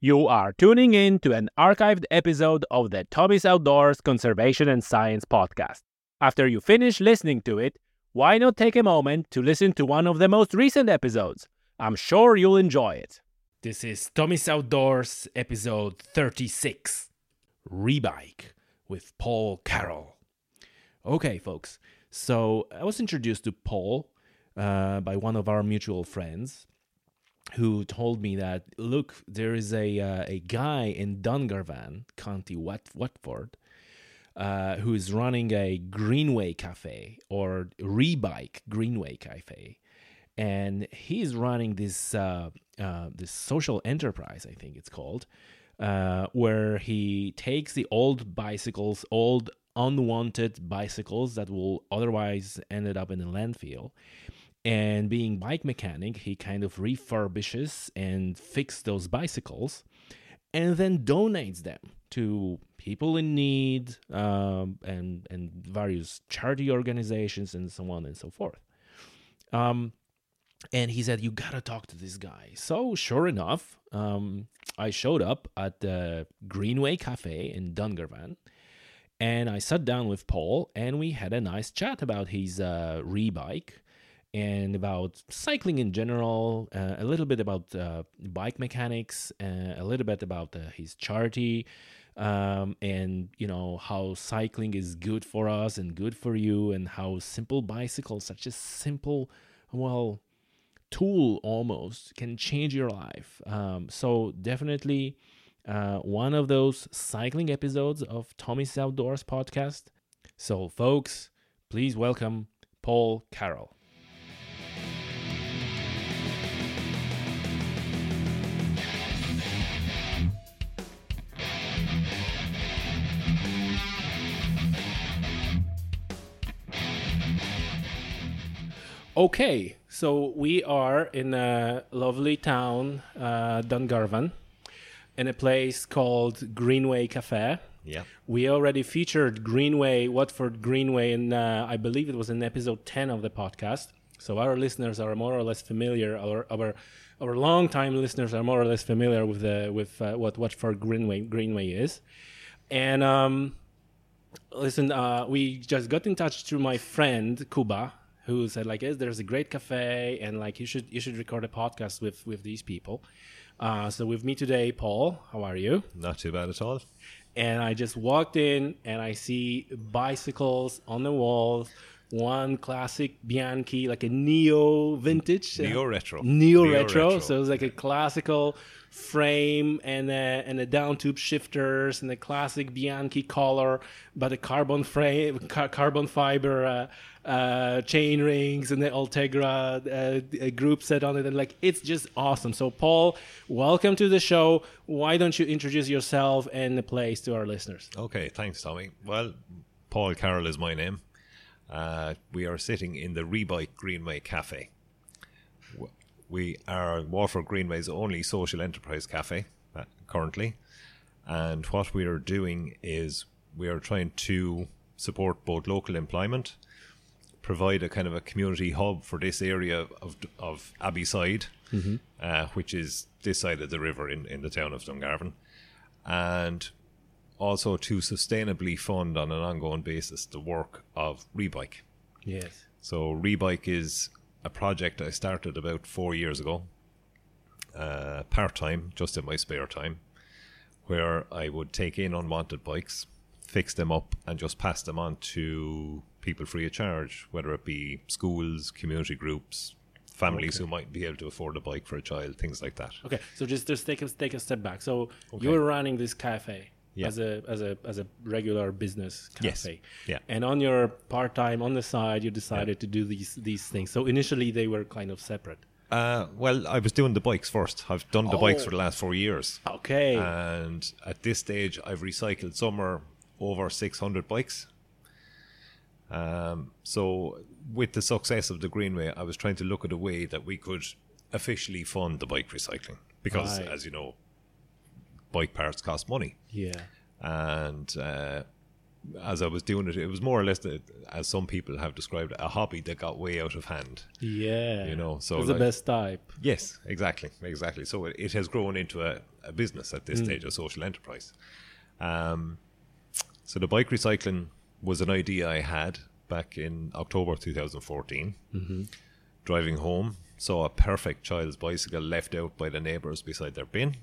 You are tuning in to an archived episode of the Tommy's Outdoors Conservation and Science podcast. After you finish listening to it, why not take a moment to listen to one of the most recent episodes? I'm sure you'll enjoy it. This is Tommy's Outdoors episode 36 Rebike with Paul Carroll. Okay, folks, so I was introduced to Paul uh, by one of our mutual friends who told me that look, there is a uh, a guy in Dungarvan, County Wat- Waterford, uh, who is running a Greenway Cafe or Rebike Greenway Cafe, and he's running this uh, uh, this social enterprise, I think it's called, uh, where he takes the old bicycles, old unwanted bicycles that will otherwise ended up in a landfill and being bike mechanic, he kind of refurbishes and fixes those bicycles and then donates them to people in need um, and, and various charity organizations and so on and so forth. Um, and he said, You gotta talk to this guy. So, sure enough, um, I showed up at the Greenway Cafe in Dungarvan and I sat down with Paul and we had a nice chat about his uh, re-bike and about cycling in general, uh, a little bit about uh, bike mechanics, uh, a little bit about uh, his charity, um, and you know how cycling is good for us and good for you, and how simple bicycles, such a simple, well, tool almost, can change your life. Um, so definitely. Uh, one of those cycling episodes of Tommy's Outdoors podcast. So, folks, please welcome Paul Carroll. Okay, so we are in a lovely town, uh, Dungarvan, in a place called Greenway Cafe. Yeah. We already featured Greenway, Waterford Greenway, in uh, I believe it was in episode 10 of the podcast. So our listeners are more or less familiar, our our our long-time listeners are more or less familiar with the with uh, what Waterford Greenway Greenway is. And um, listen, uh, we just got in touch through my friend Kuba, who said like, "Yes, there's a great cafe, and like you should you should record a podcast with with these people." Uh, so with me today, Paul. How are you? Not too bad at all. And I just walked in and I see bicycles on the walls. One classic Bianchi, like a neo vintage, Neo retro. neo, Neo retro. So it was like a classical frame and a, and the down tube shifters and the classic Bianchi collar, but a carbon frame, car- carbon fiber uh, uh, chain rings and the Ultegra uh, uh, group set on it. And like, it's just awesome. So, Paul, welcome to the show. Why don't you introduce yourself and the place to our listeners? Okay, thanks, Tommy. Well, Paul Carroll is my name. Uh, we are sitting in the Rebike Greenway Cafe. We are Waterford Greenway's only social enterprise cafe uh, currently. And what we are doing is we are trying to support both local employment, provide a kind of a community hub for this area of, of Abbeyside, uh, which is this side of the river in, in the town of Dungarvan, and also to sustainably fund on an ongoing basis the work of Rebike. Yes. So Rebike is a project I started about four years ago, uh, part time, just in my spare time, where I would take in unwanted bikes, fix them up, and just pass them on to people free of charge, whether it be schools, community groups, families who might be able to afford a bike for a child, things like that. Okay, so just just take a take a step back. So Okay. you're running this cafe Yeah. as a as a as a regular business Yes. cafe. Yeah. And on your part time on the side, you decided to do these these things. So initially they were kind of separate. Uh, well, I was doing the bikes first. I've done the bikes Oh. for the last four years. Okay. and at this stage I've recycled somewhere over 600 bikes. Um, so with the success of the Greenway, I was trying to look at a way that we could officially fund the bike recycling because, Right. as you know, bike parts cost money, yeah. and uh, as I was doing it, it was more or less, the, as some people have described, a hobby that got way out of hand. Yeah. You know, so it's like- the best type. Yes, exactly, exactly. So it, it has grown into a, a business at this stage, a social enterprise. Um, so the bike recycling was an idea I had back in October 2014. Mm-hmm. Driving home, saw a perfect child's bicycle left out by the neighbours beside their bin,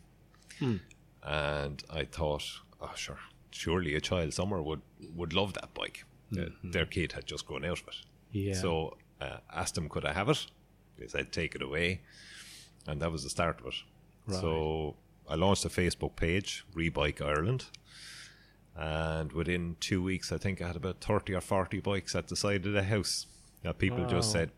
and I thought, oh sure, surely a child somewhere would would love that bike. Uh, Their kid had just grown out of it. Yeah. So uh, asked them, could I have it? They said, take it away. And that was the start of it. So I launched a Facebook page, Rebike Ireland. And within two weeks, I think I had about 30 or 40 bikes at the side of the house. Now, people just said,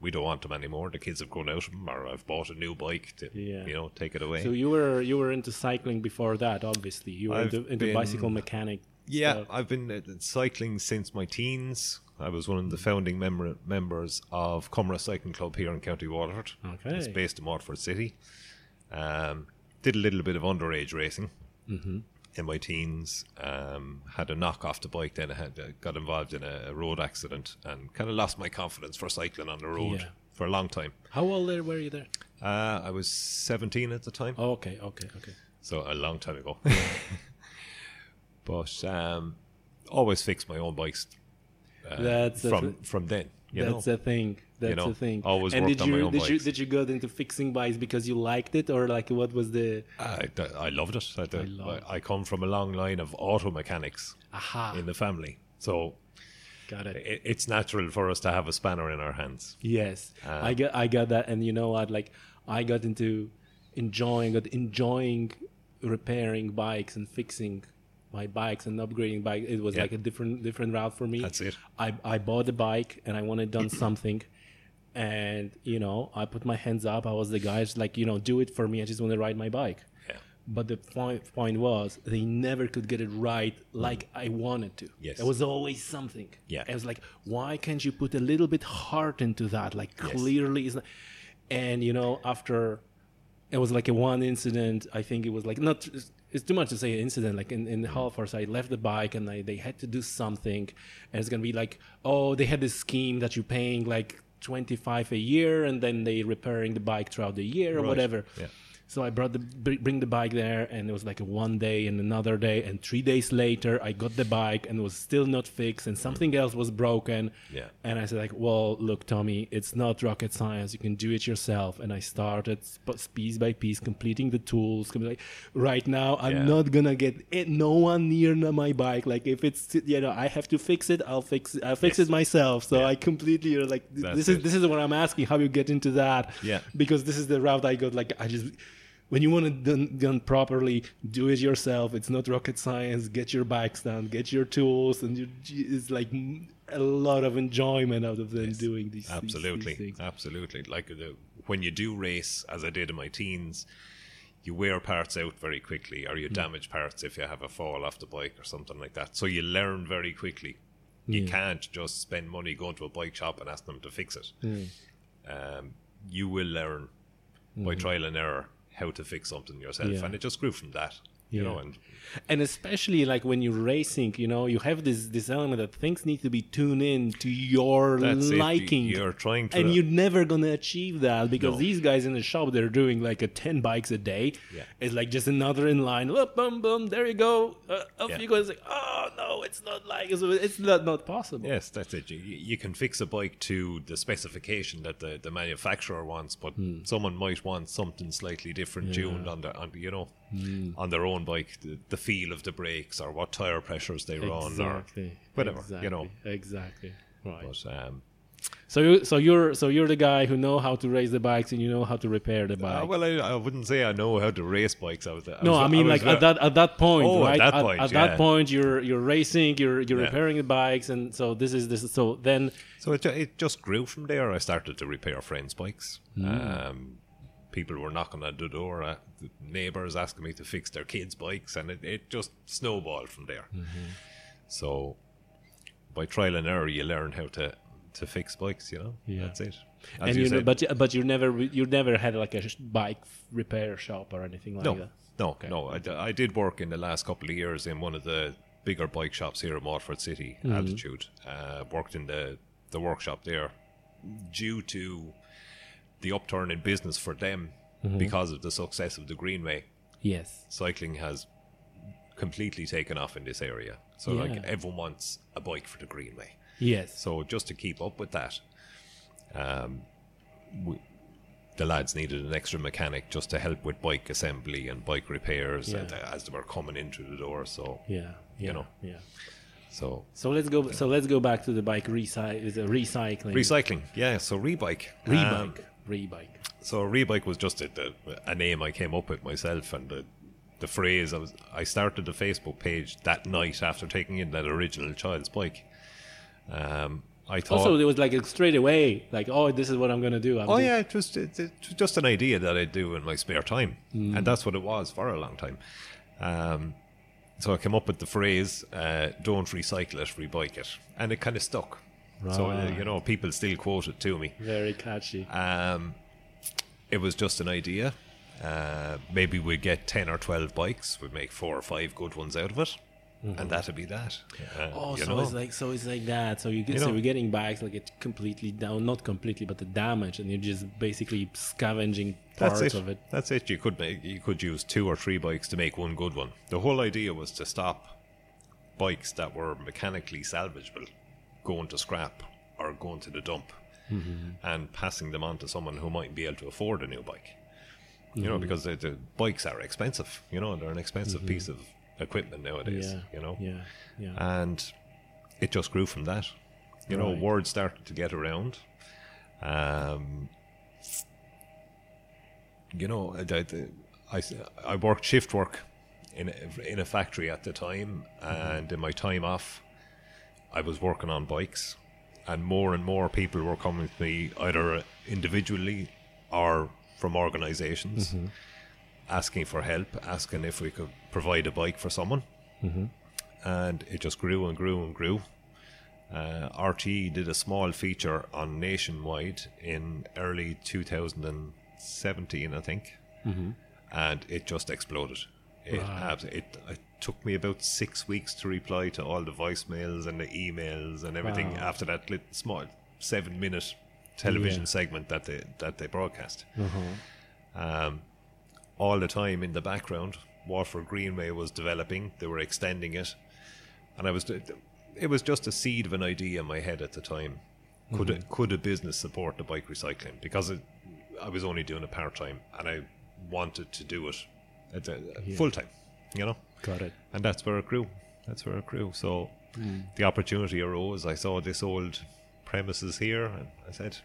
we don't want them anymore. The kids have grown out of them, or I've bought a new bike to, Yeah. you know, take it away. So you were you were into cycling before that, obviously. You were I've into, into been- bicycle mechanic. Yeah, stuff. I've been uh, cycling since my teens. I was one of the founding member, members of Comeragh Cycling Club here in County Waterford. Okay. It's based in Waterford City. Um, did a little bit of underage racing Mm-hmm. In my teens. Um, had a knock off the bike, then I had uh, got involved in a, a road accident and kind of lost my confidence for cycling on the road Yeah. for a long time. How old there were you there? Uh, I was 17 at the time. Oh, okay, okay, okay. So a long time ago. but um, always fixed my own bikes uh, That's from from then. You That's know, the thing. That's know, the thing. always and worked did on you my own did you did you go into fixing bikes because you liked it or like what was the I, I loved it. I, I, love I come from a long line of auto mechanics aha? in the family, so got it. it, it's natural for us to have a spanner in our hands. Yes, Uh, I got I got that, and you know what? Like I got into enjoying got enjoying repairing bikes and fixing my bikes and upgrading bike. It was Yeah. like a different different route for me. That's it. I I bought a bike and I wanted done something. And you know, I put my hands up. I was the guy, just like you know, do it for me. I just want to ride my bike. Yeah. But the point, point was, they never could get it right like I wanted to. Yes. There was always something. Yeah. I was like, why can't you put a little bit heart into that? Like, Yes. clearly, it's not. And, you know, after it was like a one incident, I think it was like, not, it's too much to say an incident. Like in, in Halifax, I left the bike and I, they had to do something. And it's going to be like, oh, they had this scheme that you're paying like 25 a year and then they repairing the bike throughout the year or Right. whatever. Yeah. So I brought the bring the bike there, and it was like a one day and another day, and three days later I got the bike and it was still not fixed, and something else was broken. Yeah. And I said like, well, look, Tommy, it's not rocket science. You can do it yourself. And I started piece by piece, completing the tools. Like, right now, I'm Yeah. not gonna get it, no one near my bike. Like if it's you know I have to fix it, I'll fix it. I'll fix Yes. it myself. So Yeah. I completely you know, like th- That's this is it. this is what I'm asking. How you get into that? Yeah. because this is the route I got. Like I just, when you want it done, done properly, do it yourself. It's not rocket science. Get your bikes done. Get your tools, and you, it's like mm, a lot of enjoyment out of them doing these. these- Absolutely, these things. absolutely. Like the, when you do race, as I did in my teens, you wear parts out very quickly, or you Hmm. damage parts if you have a fall off the bike or something like that. So you learn very quickly. You can't just spend money going to a bike shop and ask them to fix it. Um, you will learn by trial and error how to fix something yourself. Yeah. and it just grew from that. You Yeah. know, and and especially like when you're racing, you know, you have this this element that things need to be tuned in to your That's it. Liking. you're trying to- and you're never gonna achieve that because No. these guys in the shop they're doing like a ten bikes a day. Yeah. It's like just another in line. Oh, boom, boom, there you go. Uh, off Yeah. you go. It's like, oh no, it's not like it's not not possible. Yes, that's it. You, you can fix a bike to the specification that the, the manufacturer wants, but Hmm. someone might want something slightly different tuned on their, on, you know, Hmm. on their own bike, the, the feel of the brakes or what tire pressures they run Exactly. or whatever, exactly. you know. Exactly. Right. But um, So you so you're so you're the guy who know how to raise the bikes and you know how to repair the bike. uh, well, I, I wouldn't say I know how to race bikes. I was, I No, was- I mean was like at that at that point, Oh, at right? that point, at yeah. that point, you're you're racing, you're you're Yeah. repairing the bikes, and so this is this. Is, so then, So it, it just grew from there. I started to repair friends' bikes. Hmm. Um, people were knocking on the door, uh, neighbors asking me to fix their kids' bikes, and it, it just snowballed from there. Mm-hmm. So by trial and error, you learn how to, to fix bikes. You know, Yeah. that's it. As and you you know, but but you never you never had like a sh- bike repair shop or anything like no, that. no, no. I, d- I did work in the last couple of years in one of the bigger bike shops here in Waterford City, Altitude. Uh, worked in the the workshop there, due to the upturn in business for them because of the success of the Greenway. Yes. Cycling has completely taken off in this area. So Yeah. like everyone wants a bike for the Greenway. Yes. So just to keep up with that, um, we, the lads needed an extra mechanic just to help with bike assembly and bike repairs Yeah. and, as they were coming in through the door. So Yeah. Yeah. know. Yeah. so So let's go. So let's go back to the bike recy- is a recycling. recycling, yeah. So rebike, Rebike. Um, Rebike. so rebike was just a, a name I came up with myself, and the the phrase I was I started the Facebook page that night after taking in that original child's bike. Um, I thought. Also, there was like a straight away, like, oh, this is what I'm gonna do. I'm Oh doing- yeah, it was, it, it was just an idea that I do in my spare time, Mm. and that's what it was for a long time. Um, so I came up with the phrase uh, "Don't recycle it, rebike it," and it kind of stuck. So uh, you know, people still quote it to me. Very catchy. Um, it was just an idea. Uh, maybe we'd get ten or twelve bikes. We'd make four or five good ones out of it, and that'd be that. Uh, Mm-hmm. Oh, so know? it's like so it's like that. So you get You so know. we're getting bikes like it's completely down, not completely, but the damage, and you're just basically scavenging parts That's it. of it. That's it. You could make you could use two or three bikes to make one good one. The whole idea was to stop bikes that were mechanically salvageable going to scrap or going to the dump mm-hmm. and passing them on to someone who might be able to afford a new bike. You know, mm-hmm. because the, the bikes are expensive. You know, they're an expensive piece mm-hmm. of equipment nowadays. Yeah. You know, Yeah. Yeah. and it just grew from that. You know, Right. word started to get around. Um, you know, I, I, I, I worked shift work in a, in a factory at the time, and in my time off, I was working on bikes, and more and more people were coming to me either individually or from organizations mm-hmm. asking for help, asking if we could provide a bike for someone. Mm-hmm. And it just grew and grew and grew. Uh, RTE did a small feature on Nationwide in early 2017, I think, mm-hmm. and it just exploded. It, abs- it, it took me about six weeks to reply to all the voicemails and the emails and everything Wow. after that lit, small seven minute television Yeah. segment that they that they broadcast. Um, all the time in the background, Waterford Greenway was developing. They were extending it, and I was. It was just a seed of an idea in my head at the time. Could a, could a business support the bike recycling? Because it, I was only doing it part time, and I wanted to do it at a, full time. You know, Got it. and that's where it grew. That's where it grew. So the opportunity arose. I saw this old premises here, and I said,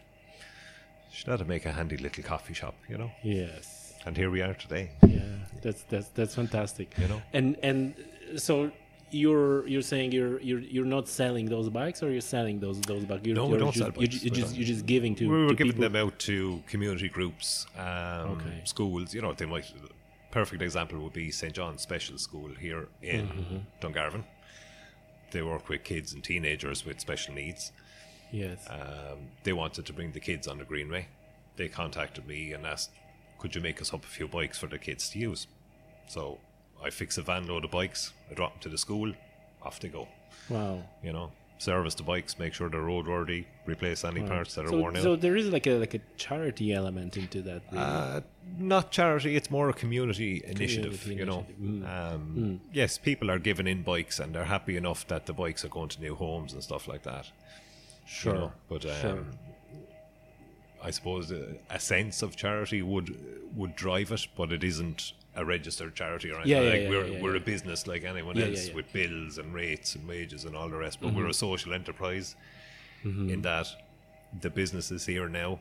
"Should to make a handy little coffee shop." You know, Yes. and here we are today. Yeah. That's that's that's fantastic. You know? And and so you're you're saying you're you're you're not selling those bikes, or you're selling those those bikes? You're, No, we you're don't just, sell You're, bikes. you're just, you're just giving to. we were to giving people. them out to community groups, um, Okay. schools. You know, they might. Perfect example would be St John's Special School here in Mm-hmm. Dungarvan. They work with kids and teenagers with special needs. Yes. Um, they wanted to bring the kids on the Greenway. They contacted me and asked, "Could you make us up a few bikes for the kids to use?" So I fix a van load of bikes. I drop them to the school. Off they go. wow. You know, service the bikes, make sure they're roadworthy, replace any parts that are So, worn out. so there is like a like a charity element into that. really. Uh, not charity, it's more a community initiative, Community you know. mm. Um, Yes, people are giving in bikes and they're happy enough that the bikes are going to new homes and stuff like that. sure. You know? But um, Sure. I suppose a, a sense of charity would would drive it, but it isn't a registered charity or anything. Yeah, yeah, like yeah, we're yeah, we're a business like anyone else with bills and rates and wages and all the rest, but Mm-hmm. we're a social enterprise in that the business is here now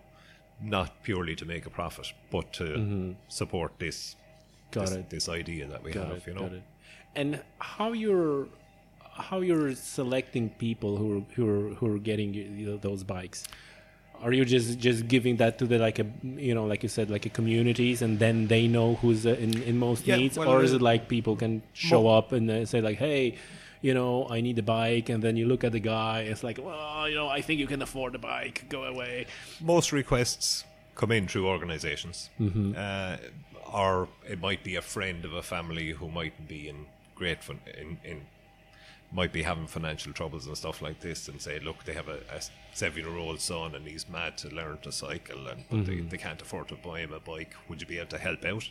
not purely to make a profit, but to support this Mm-hmm. Got this, it. this idea that we Got have, it, you know. got it. And how you're how you're selecting people who are who are who are getting you know, those bikes? Are you just just giving that to the like a you know like you said like a communities and then they know who's uh, in in most Yeah, needs, well, or is it like people can show up and uh, say like hey. You know, I need a bike, and then you look at the guy. It's like, well, you know, I think you can afford the bike. Go away. most requests come in through organizations Mm-hmm. uh, or it might be a friend of a family who mightn't be in great fin- in, in might be having financial troubles and stuff like this, and say, look, they have a, a seven-year-old son and he's mad to learn to cycle, and but they, they can't afford to buy him a bike. Would you be able to help out?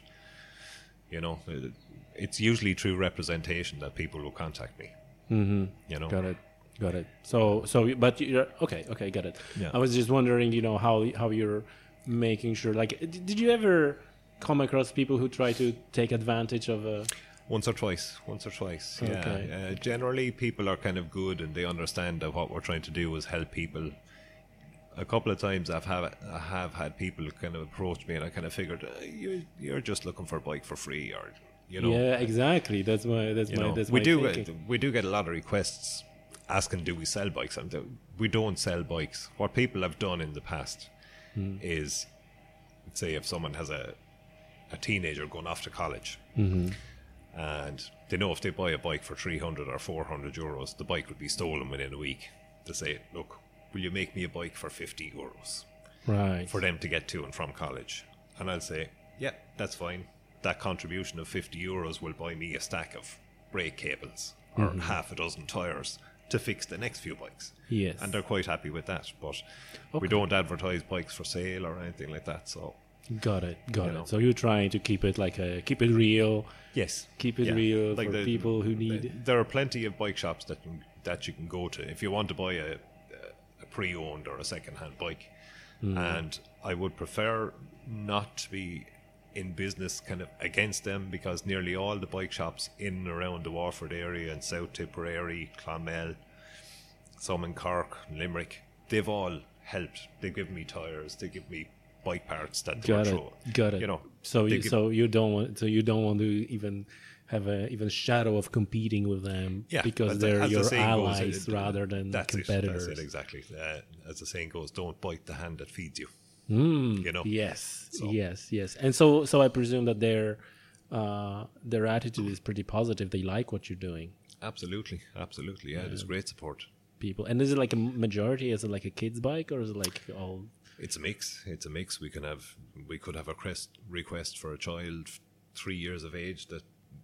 You know, it- it's usually through representation that people will contact me. Mm-hmm. You know, Got it. Got it. So, so, but you're okay. Okay, got it. Yeah. I was just wondering, you know, how how you're making sure. Like, did you ever come across people who try to take advantage of a? Once or twice, once or twice. Okay. Yeah. Uh, generally, people are kind of good and they understand that what we're trying to do is help people. A couple of times I've have I have had people kind of approach me and I kind of figured uh, you you're just looking for a bike for free or you know yeah, exactly. That's my that's my know that's we my do get, we do get a lot of requests asking do we sell bikes and we don't sell bikes. What people have done in the past Hmm. is say if someone has a a teenager going off to college Mm-hmm. And they know if they buy a bike for 300 or 400 euros, the bike would be stolen within a week. To say, look, will you make me a bike for 50 euros Right. for them to get to and from college? And I'll say, yeah, that's fine. That contribution of 50 euros will buy me a stack of brake cables or Mm-hmm. half a dozen tires to fix the next few bikes. Yes. And they're quite happy with that. But Okay. we don't advertise bikes for sale or anything like that. So, Got it. Got You it. know. So you're trying to keep it like a keep it real. Yes, Keep it real for the- people who need- There are plenty of bike shops that can, that you can go to if you want to buy a, a pre-owned or a second-hand bike. Hmm. And I would prefer not to be in business kind of against them because nearly all the bike shops in and around the Waterford area and South Tipperary, Clonmel, some in Cork, Limerick, they've all helped. They give me tires, they give me bike parts that Got it. Got it. You know, So you, give- so you don't want so you don't want to even have a even shadow of competing with them Yeah, because they're the your goes, allies it- rather than that's competitors. It, that's it exactly. Uh, as the saying goes, don't bite the hand that feeds you. Mm, You know? Yes, So- yes, yes. And so so I presume that their uh, their attitude is pretty positive. They like what you're doing, Absolutely, absolutely. Yeah, there's great support. people. And is it like a majority? Is it like a kid's bike or is it like all? It's a mix. It's a mix. We can have we could have a request request for a child three years of age that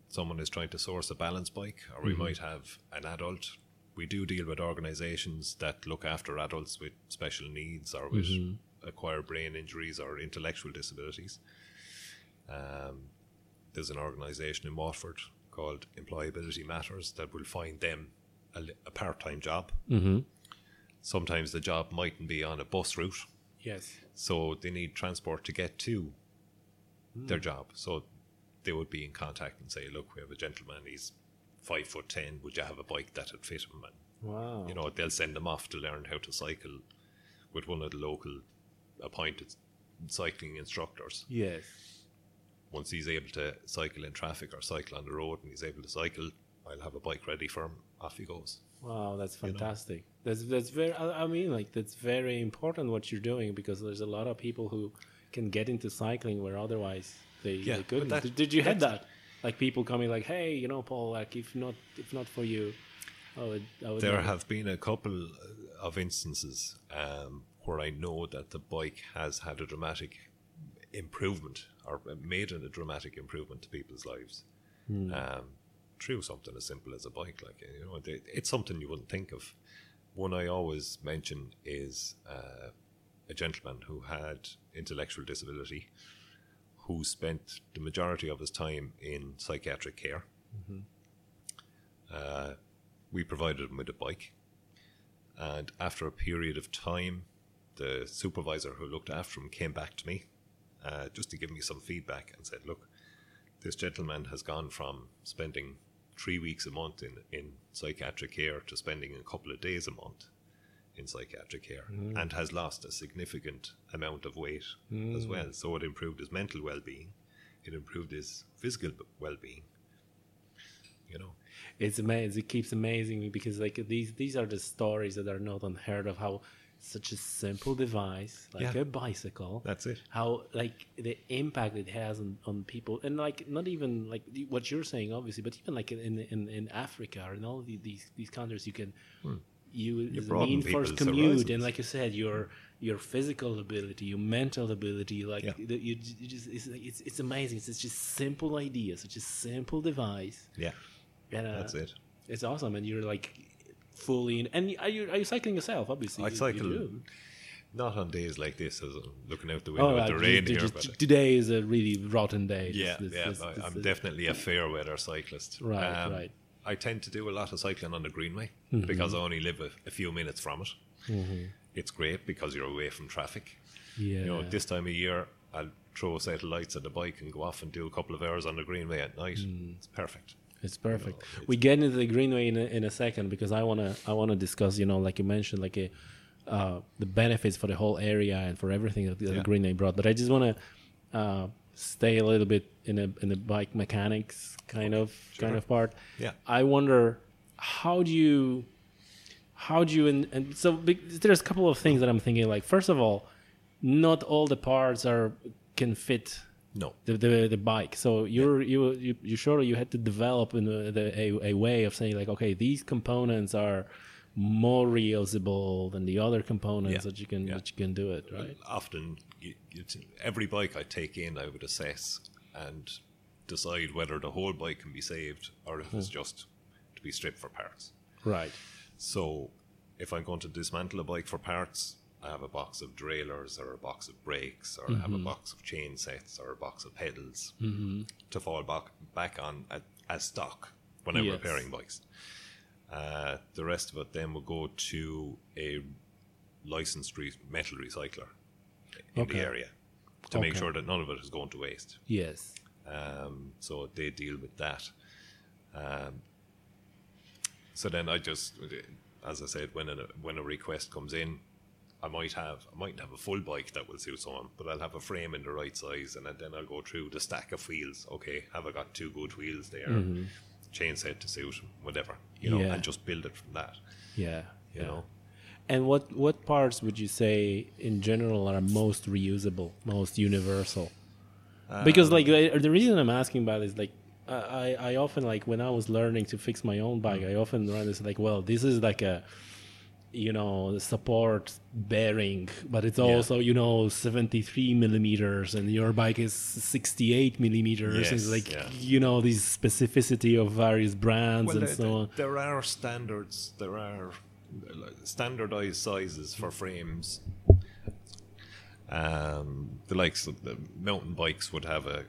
someone is trying to source a balance bike, or we might have an adult. We do deal with organisations that look after adults with special needs or with acquired brain injuries or intellectual disabilities. Um, there's an organisation in Waterford called Employability Matters that will find them a, a part-time job. Mm-hmm. Sometimes the job mightn't be on a bus route, Yes. so they need transport to get to hmm. their job. So they would be in contact and say, "Look, we have a gentleman. He's five foot ten. Would you have a bike that would fit him?" And Wow. you know, they'll send them off to learn how to cycle with one of the local appointed cycling instructors. Yes. Once he's able to cycle in traffic or cycle on the road, and he's able to cycle, I'll have a bike ready for him. Off he goes. Wow, that's fantastic. That's that's very. I, mean, like that's very important what you're doing because there's a lot of people who can get into cycling where otherwise they, Yeah, they couldn't. that- did, did you have that? Like people coming like, hey, you know, Paul, like if not if not for you, I would. I would There never-" have been a couple of instances um, where I know that the bike has had a dramatic improvement or made a dramatic improvement to people's lives um, through something as simple as a bike. Like you know, they- it's something you wouldn't think of. One I always mention is uh, a gentleman who had intellectual disability, who spent the majority of his time in psychiatric care. Uh, we provided him with a bike. And after a period of time, the supervisor who looked after him came back to me uh, just to give me some feedback and said, Look, this gentleman has gone from spending three weeks a month in, in psychiatric care to spending a couple of days a month in psychiatric care mm. and has lost a significant amount of weight as mm. well. So it improved his mental well being, it improved his physical well being. You know, it's amazing. It keeps amazing me because like these these are the stories that are not unheard of. How such a simple device like Yeah. a bicycle that's it. how like the impact it has on, on people and like not even like what you're saying obviously but even like in in, in africa or in all the, these these countries you can you as mean first commute horizons. and like you said your your physical ability your mental ability like Yeah. the, you, you just it's, like, it's it's amazing it's just simple idea such a simple device Yeah, and, uh, that's it. It's awesome, and you're like fully. In, and are you are you cycling yourself? Obviously, I You- you cycle do. not on days like this, as I'm looking out the window Oh, at uh, the rain here. But today is a really rotten day. yeah, This- yeah, this- I, this- I'm this- definitely a fair weather cyclist. Um, Right, right. I tend to do a lot of cycling on the Greenway Mm-hmm. because I only live a, a few minutes from it. It's great because you're away from traffic. Yeah. You know, this time of year, I'll throw a set of lights at the bike and go off and do a couple of hours on the Greenway at night. Mm. It's perfect. It's perfect. we get into the greenway in a, in a second because I wanna I wanna discuss you know like you mentioned like a, uh, the benefits for the whole area and for everything that the Yeah. greenway brought. But I just wanna uh, stay a little bit in a in the bike mechanics kind of kind of part. Yeah. I wonder how do you how do you and, and so there's a couple of things that I'm thinking like first of all, not all the parts are can fit No. the the, the bike. So you're you you you surely you had to develop in a, the, a a way of saying like okay these components are more reusable than the other components Yeah. that you can Yeah. that you can do it right. Often, you, you every bike I take in, I would assess and decide whether the whole bike can be saved or if Hmm. it's just to be stripped for parts. Right. So, if I'm going to dismantle a bike for parts, I have a box of derailleurs or a box of brakes or I have a box of chain sets or a box of pedals to fall back, back on at, as stock when I'm Yes. repairing bikes. Uh, the rest of it then will go to a licensed re- metal recycler in Okay. the area to make sure that none of it is going to waste. Yes. Um, so they deal with that. Um, so then I just, as I said, when a when a request comes in, I might have I might have a full bike that will suit someone, but I'll have a frame in the right size, and then I'll go through the stack of wheels. Okay, have I got two good wheels there? Mm-hmm. Chain set to suit, whatever you know, Yeah. and just build it from that. Yeah. You yeah. know, And what what parts would you say in general are most reusable, most universal? because like um, the reason I'm asking about is like I I I often like when I was learning to fix my own bike, mm. I often run this like, well, this is like a you know the support bearing, but it's also you know 73 millimeters, and your bike is 68 millimeters. Yes, it's like yeah. you know this specificity of various brands Well, and there, so on. there are standards. There are standardized sizes for frames. Um, the likes of the mountain bikes would have a,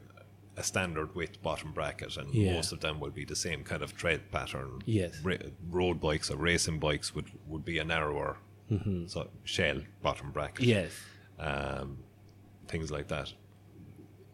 a standard width bottom bracket, and Yeah. most of them will be the same kind of tread pattern. Yes. Ra- road bikes or racing bikes would, would be a narrower so shell bottom bracket. Yes. Um, things like that.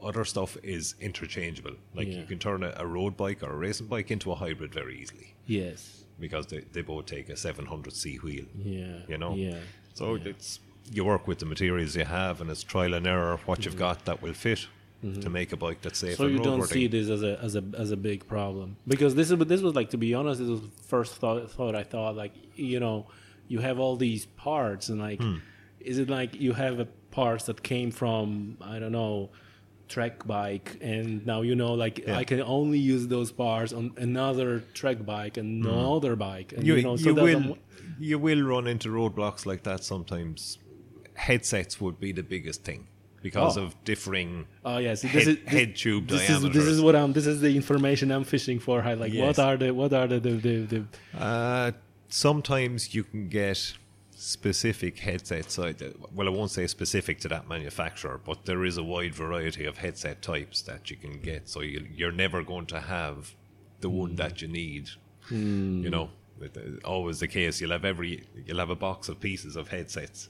Other stuff is interchangeable. Like Yeah. you can turn a, a road bike or a racing bike into a hybrid very easily Yes. because they, they both take a 700c wheel. Yeah. You know? Yeah. So it's you work with the materials you have, and it's trial and error what you've got that will fit to make a bike that's safe Mm-hmm. So you don't see this as a as a as a big problem because this is this was like to be honest, this was the first thought thought I thought like you know you have all these parts and like Hmm. is it like you have a parts that came from I don't know track bike and now you know like Yeah. I can only use those parts on another track bike and no other bike and Hmm. you, you know so you will you will run into roadblocks like that sometimes. Headsets would be the biggest thing because Oh. of differing Oh see, this head, is this, head tube this is this is what I'm. This is the information I'm fishing for. I like Yes. what are the what are the the, the, the Uh, sometimes you can get specific headsets. Well, I won't say specific to that manufacturer, but there is a wide variety of headset types that you can get. So you, you're never going to have the one that you need. You know, always the case. You'll have every you'll have a box of pieces of headsets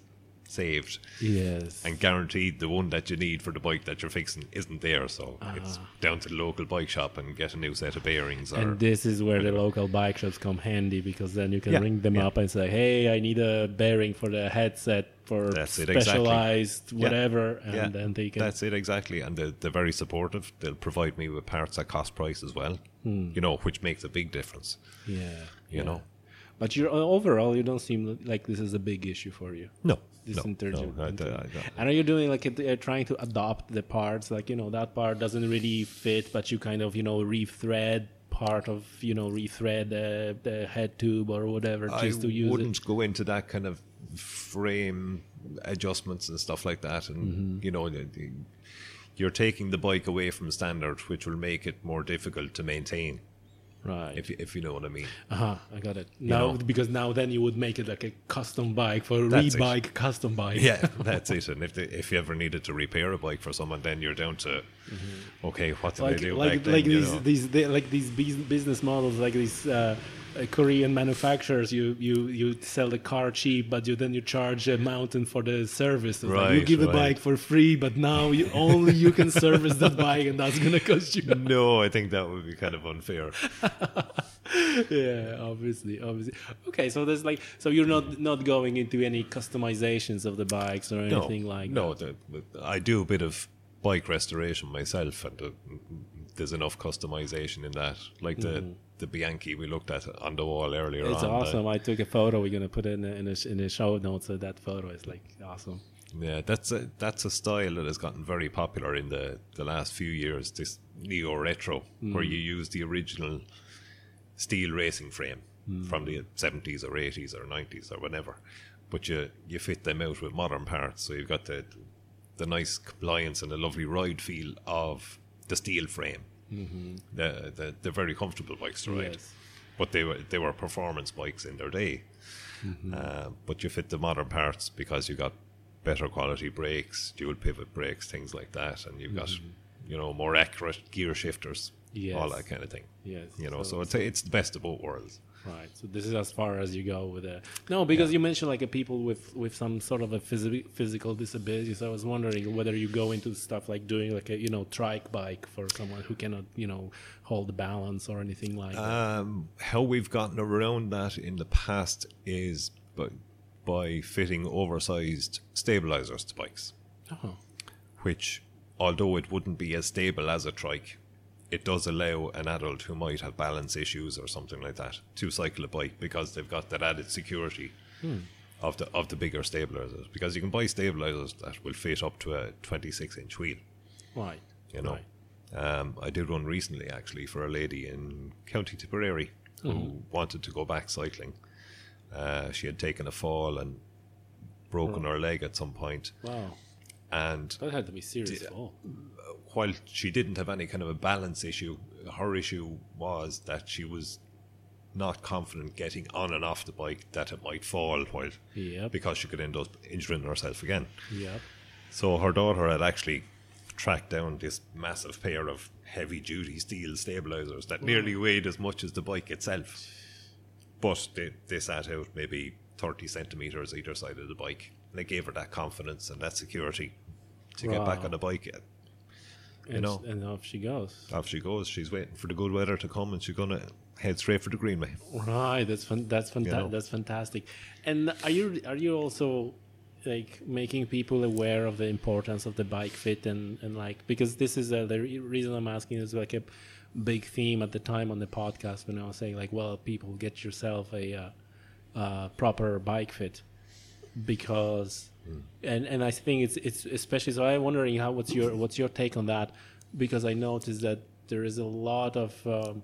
saved yes. and guaranteed the one that you need for the bike that you're fixing isn't there. So Ah. it's down to the local bike shop and get a new set of bearings. Or, And this is where the local bike shops come handy because then you can Yeah, ring them yeah. up and say, "Hey, I need a bearing for the headset for That's it, exactly. specialized Yeah. whatever," and yeah, then they can. That's it exactly, and they're, they're very supportive. They'll provide me with parts at cost price as well. Hmm. You know, which makes a big difference. yeah, You know, But you're overall, you don't seem like this is a big issue for you. no, This no, no, I- inter- I- I- And are you doing like uh, trying to adopt the parts? Like you know that part doesn't really fit, but you kind of you know rethread part of you know rethread the the head tube or whatever I just to use I wouldn't it. go into that kind of frame adjustments and stuff like that. And Mm-hmm. you know, the, the, you're taking the bike away from standard, which will make it more difficult to maintain. Right. If you- if you know what I mean. Uh huh. I got it. Now, know. because now then you would make it like a custom bike for a That's it. rebike custom bike. Yeah, that's it. And if they, if you ever needed to repair a bike for someone, then you're down to okay, what do Mm-hmm. Like they do like back then? these these they, like these business models like these uh, uh, Korean manufacturers. You you you sell the car cheap, but you then you charge a mountain for the service. It's like you Right, give a bike for free, but now you only you can service that bike, and that's gonna cost you. no, I think that would be kind of unfair. yeah, obviously, obviously. Okay, so there's like, so you're not not going into any customizations of the bikes or No, anything like no, that. the, I do a bit of bike restoration myself, and uh, there's enough customization in that. Like the the Bianchi we looked at on the wall earlier. It's on. awesome. I took a photo. We're gonna put it in the, in the, in the show notes of that photo. It's like awesome. Yeah, that's a that's a style that has gotten very popular in the the last few years. This neo retro, where Mm. you use the original steel racing frame Mm. from the seventies or eighties or nineties or whatever, but you you fit them out with modern parts. So you've got the the nice compliance and the lovely ride feel of the steel frame. Mm-hmm. The, the they're very comfortable bikes to ride, Yes. but they were they were performance bikes in their day. Mm-hmm. Uh, but you fit the modern parts because you got better quality brakes, dual pivot brakes, things like that, and you've got you know more accurate gear shifters, all Mm-hmm. That kind of thing. Yes. You know, so, it's it's the best of both worlds. Right. So this is as far as you go with it. No, because you mentioned like a people with with some sort of a physi- physical disability. So I was wondering whether you go into stuff like doing like a you know trike bike for someone who cannot you know hold the balance or anything like that. Um, how we've gotten around that in the past is by, by fitting oversized stabilizers to bikes, Oh. which, although it wouldn't be as stable as a trike, it does allow an adult who might have balance issues or something like that to cycle a bike because they've got that added security of the of the bigger stabilizers. Because you can buy stabilizers that will fit up to a 26 inch wheel. Right. You know, Right. um, I did one recently actually for a lady in County Tipperary who wanted to go back cycling. Uh, she had taken a fall and broken her leg at some point, Wow. And That had to be serious. Oh. while she didn't have any kind of a balance issue, her issue was that she was not confident getting on and off the bike that it might fall while Yep. because she could end up injuring herself again. Yep. So her daughter had actually tracked down this massive pair of heavy duty steel stabilizers that nearly weighed as much as the bike itself. But they, they sat out maybe 30 centimeters either side of the bike. And it gave her that confidence and that security to get back on the bike. And, know. and off she goes. Off she goes. She's waiting for the good weather to come and she's going to head straight for the Greenway. Right, that's fun. That's fanta- know. That's fantastic. And are you are you also like making people aware of the importance of the bike fit and and like because this is uh, the reason I'm asking is like a big theme at the time on the podcast when I was saying like, well, people get yourself a uh, uh, proper bike fit because and and I think it's it's especially so I'm wondering how what's your what's your take on that because I noticed that there is a lot of um,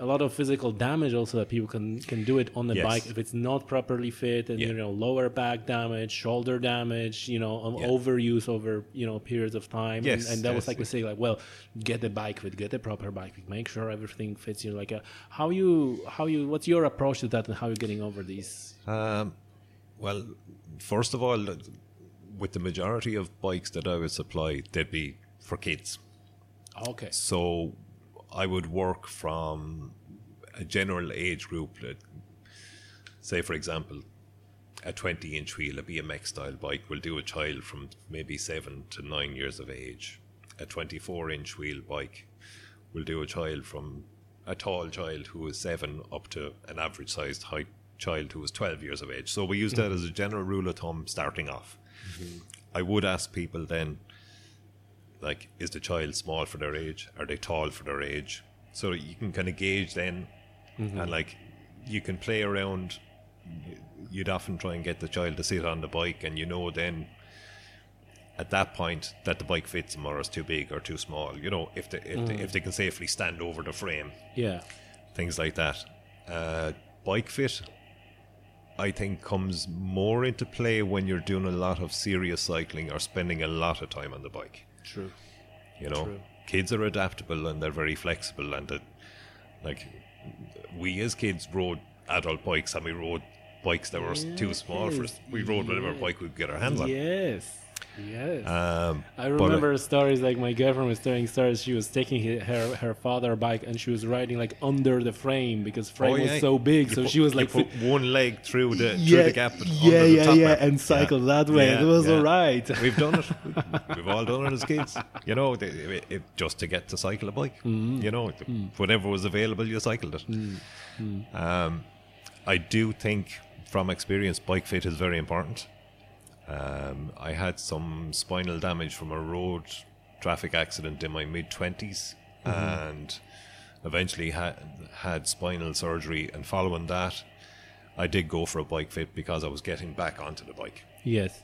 a lot of physical damage also that people can can do it on the Yes. bike if it's not properly fit and Yeah. you know lower back damage shoulder damage you know um, Yeah. overuse over you know periods of time Yes, and, and that was yes, like we say like well get the bike fit get the proper bike fit make sure everything fits you like uh, how you how you what's your approach to that and how you're getting over these Um, well, first of all, with the majority of bikes that I would supply, they'd be for kids. okay So I would work from a general age group. Say, for example, a 20 inch wheel, a BMX style bike, will do a child from maybe seven to nine years of age. A 24 inch wheel bike will do a child from a tall child who is seven up to an average sized height child who was 12 years of age. So we use that mm-hmm. as a general rule of thumb starting off. Mm-hmm. I would ask people then like is the child small for their age? Are they tall for their age? So you can kind of gauge then mm-hmm. and like you can play around. You'd often try and get the child to sit on the bike and you know then at that point that the bike fits them or is too big or too small you know if they if, they, mm. if they can safely stand over the frame. Yeah. Things like that. Uh, bike fit, I think, comes more into play when you're doing a lot of serious cycling or spending a lot of time on the bike. true You know, True. kids are adaptable and they're very flexible, and the, Like we as kids rode adult bikes and we rode bikes that were too small for us. We rode whatever bike we could get our hands on. Yes. Yes. Um, I but, uh, remember stories like my girlfriend was telling stories. She was taking her her father bike and she was riding like under the frame because frame oh, was so big. you so put- she was like, put one leg through the yeah, through the gap. yeah, the yeah, yeah, and cycle Yeah. that way. Yeah, it was yeah. all right. We've done it. We've all done it as kids. You know, they, it, it- just to get to cycle a bike. Mm-hmm. You know, Whatever was available, you cycled it. Mm-hmm. Um, I do think, from experience, bike fit is very important. Um, I had some spinal damage from a road traffic accident in my mid 20s Mm-hmm. and eventually had, had spinal surgery. And following that, I did go for a bike fit because I was getting back onto the bike Yes.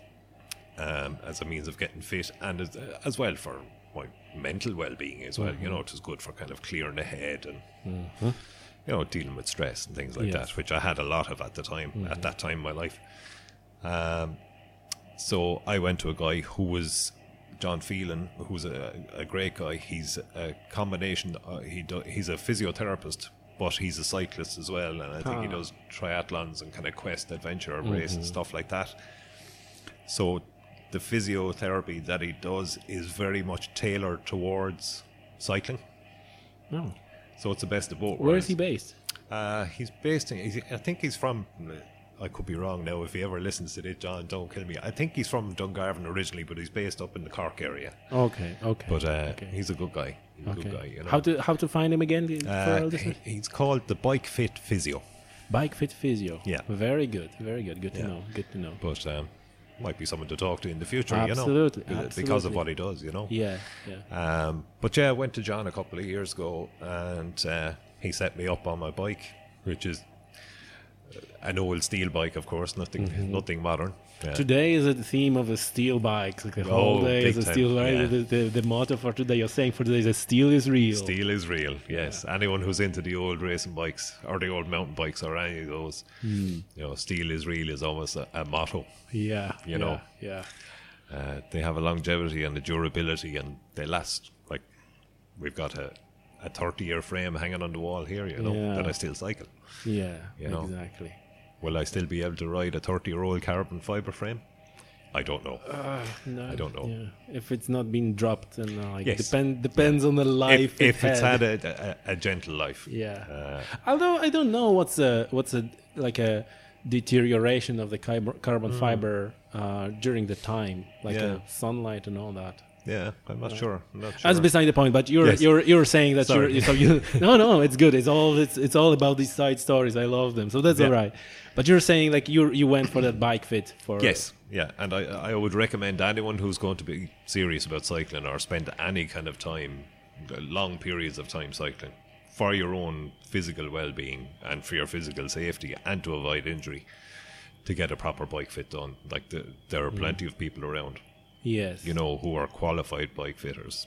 um, as a means of getting fit and as, as well for my mental well-being as well. You know, it was good for kind of clearing the head and you know dealing with stress and things like Yes. that, which I had a lot of at the time. At that time in my life, um, so I went to a guy who was John Phelan, who's a, a great guy. He's a combination. Uh, he do, he's a physiotherapist. But he's a cyclist as well, and I think he Ah. does triathlons and kind of quest adventure race and stuff like that. So the physiotherapy that he does is very much tailored towards cycling. Oh. So it's the best of both Where is he based? Uh, he's based in. He's, I think he's from. I could be wrong now. If he ever listens to this, John, don't kill me. I think he's from Dungarvan originally, but he's based up in the Cork area. Okay. Okay. But uh, okay. he's a good guy. A okay. good guy. You know. How to how to find him again Uh, our listeners? he- he's called the Bike Fit Physio, Bike Fit Physio. Yeah. Very good. Very good. Good to know. Good to know. but um, might be someone to talk to in the future. Absolutely, you know, absolutely. because of what he does. You know. Yeah. Yeah. Um, but yeah, I went to John a couple of years ago, and uh, he set me up on my bike, which is an old steel bike, of course, nothing, Mm-hmm. nothing modern. Yeah. Today is a theme of a steel bike. Like the whole Oh, day is a steel bike. yeah. The, the, the motto for today, you're saying for today is steel is real. Steel is real, yes. Anyone who's into the old racing bikes or the old mountain bikes or any of those, Hmm. you know, steel is real is almost a, a motto. Yeah. You yeah, know. Yeah. Uh, they have a longevity and a durability, and they last. Like we've got a a thirty year frame hanging on the wall here, you know, Yeah. that I still cycle. Yeah. You know. Exactly. Will I still be able to ride a 30 year old carbon fiber frame? I don't know. No, I don't know. Yeah. If it's not been dropped, and uh, like Yes. depend depends on the life. if if it it's had. had a, a, a gentle life. Yeah. Uh, Although I don't know what's a what's a like a deterioration of the carbon, carbon fiber uh, during the time, like. Yeah. uh, sunlight and all that. Yeah, I'm not sure. I'm not sure. That's beside the point. But you're Yes. you're you're saying that Sorry. you're so you no no it's good. It's all it's it's all about these side stories. I love them. So that's Yeah. all right. But you're saying like you you went for that bike fit for yes, yeah, and I I would recommend anyone who's going to be serious about cycling or spend any kind of time, long periods of time cycling, for your own physical well-being and for your physical safety and to avoid injury, to get a proper bike fit done. Like the, there are mm. plenty of people around. Yes you know, who are qualified bike fitters.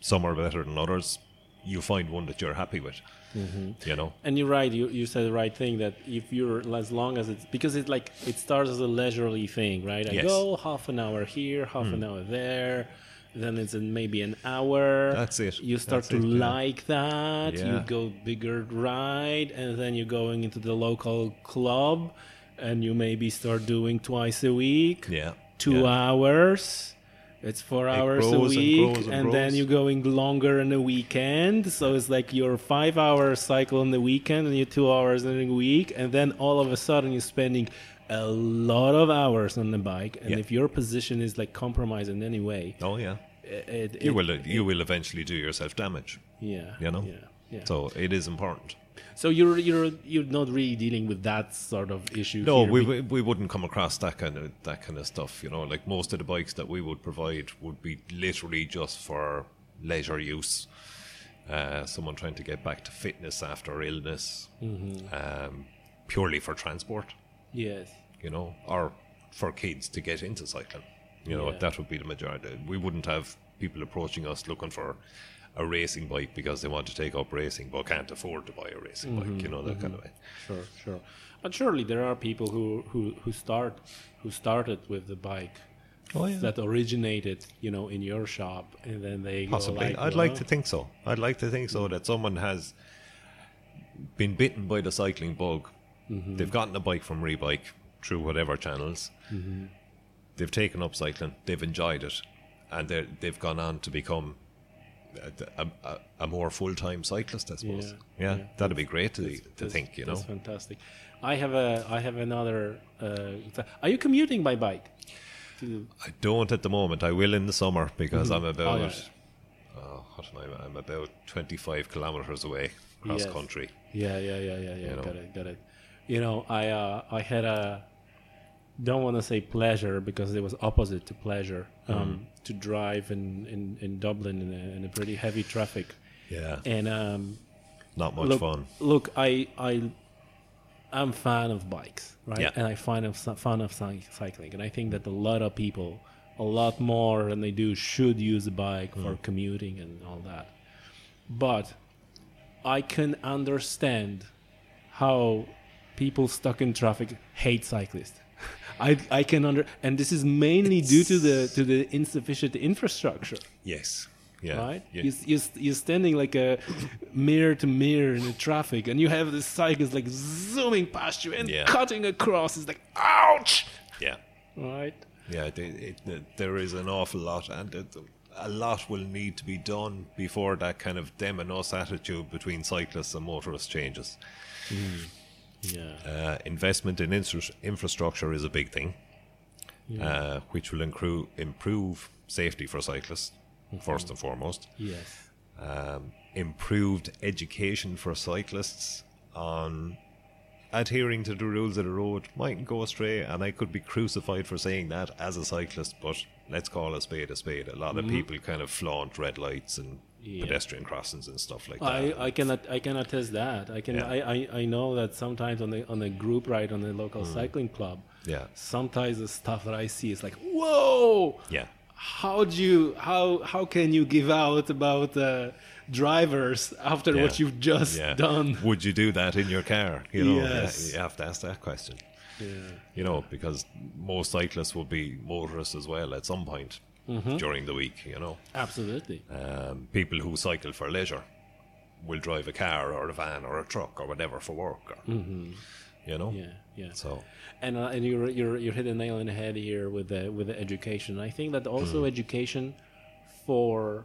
Some are better than others. You find one that you're happy with. Mm-hmm. You know, And you're right. You you said the right thing that if you're as long as it's because it's like it starts as a leisurely thing, right? I Yes. Go half an hour here, half an mm. hour there, then it's in maybe an hour. That's it. You start That's to it, yeah. like that. You go bigger ride, and then you're going into the local club, and you maybe start doing twice a week. yeah, Two yeah. hours. It's four hours a and week, grows and and then you're going longer in the weekend. So it's like your five hour cycle in the weekend and your two hours in the week, and then all of a sudden you're spending a lot of hours on the bike. And Yeah. if your position is like compromised in any way, Oh yeah, it, it, you it- will you will eventually do yourself damage. yeah, you know? yeah, yeah. So it is important. So you're you're you're not really dealing with that sort of issue. No, we, we we wouldn't come across that kind of that kind of stuff. You know, like most of the bikes that we would provide would be literally just for leisure use. Uh, someone trying to get back to fitness after illness, Mm-hmm. um, purely for transport. yes, you know, or for kids to get into cycling. You know, Yeah. that would be the majority. We wouldn't have people approaching us looking for a racing bike because they want to take up racing but can't afford to buy a racing Mm-hmm, bike, you mm-hmm. know, that kind of mm-hmm. thing. sure, sure. And surely there are people who who who start who started with the bike. Oh, yeah. That originated, you know, in your shop, and then they go Possibly. like, I'd well, like to think so. I'd like to think so mm. that someone has been bitten by the cycling bug. Mm-hmm. They've gotten a bike from Rebike through whatever channels. They've taken up cycling. They've enjoyed it, and they they've gone on to become a, a, a more full time cyclist. I suppose. Yeah, Yeah, yeah. that'd be great to, to That's- think. You know. that's fantastic. I have a I have another. Uh, are you commuting by bike? I don't at the moment. I will in the summer because I'm about. yeah. oh, what am I? I'm about 25 kilometers away cross Yes. country. Yeah, yeah, yeah, yeah, yeah. You know. Got it, got it. You know, I uh, I had a don't want to say pleasure because it was opposite to pleasure Mm-hmm. um, to drive in, in, in Dublin in a, in a pretty heavy traffic Yeah, and um, not much look, fun. Look, I I I'm fan of bikes, right? Yeah. And I find of fan of cycling, and I think that a lot of people, a lot more than they do, should use a bike for Mm. commuting and all that. But I can understand how people stuck in traffic hate cyclists. I I can under and this is mainly due to the to the insufficient infrastructure Yes. Yeah. right? Yeah. You, you, you're standing like a mirror to mirror in the traffic, and you have this cyclist like zooming past you and Yeah. cutting across. It's like, ouch! yeah. Right? Yeah, it, it, it, there is an awful lot, and a lot will need to be done before that kind of them and us attitude between cyclists and motorists changes. Mm. Yeah. Uh, investment in infra- infrastructure is a big thing, uh, which will incru- improve safety for cyclists, first and foremost. Yes. Um, improved education for cyclists on adhering to the rules of the road mightn't go astray, and I could be crucified for saying that as a cyclist, but let's call a spade a spade. A lot of people kind of flaunt red lights and Yeah. pedestrian crossings and stuff like that. I, I can I can attest that I can Yeah. I, I, I know that sometimes on the on the group ride on the local cycling club yeah, sometimes the stuff that I see is like whoa yeah, how do you how how can you give out about uh, drivers after Yeah. what you've just done Would you do that in your car? You know, Yes. you have to ask that question. yeah. You know, because most cyclists will be motorists as well at some point Mm-hmm. during the week. You know, absolutely um, people who cycle for leisure will drive a car or a van or a truck or whatever for work. Or, You know, yeah yeah So and uh, and you're you're you're hitting the nail on the head here with the with the education. I think that also Hmm. education for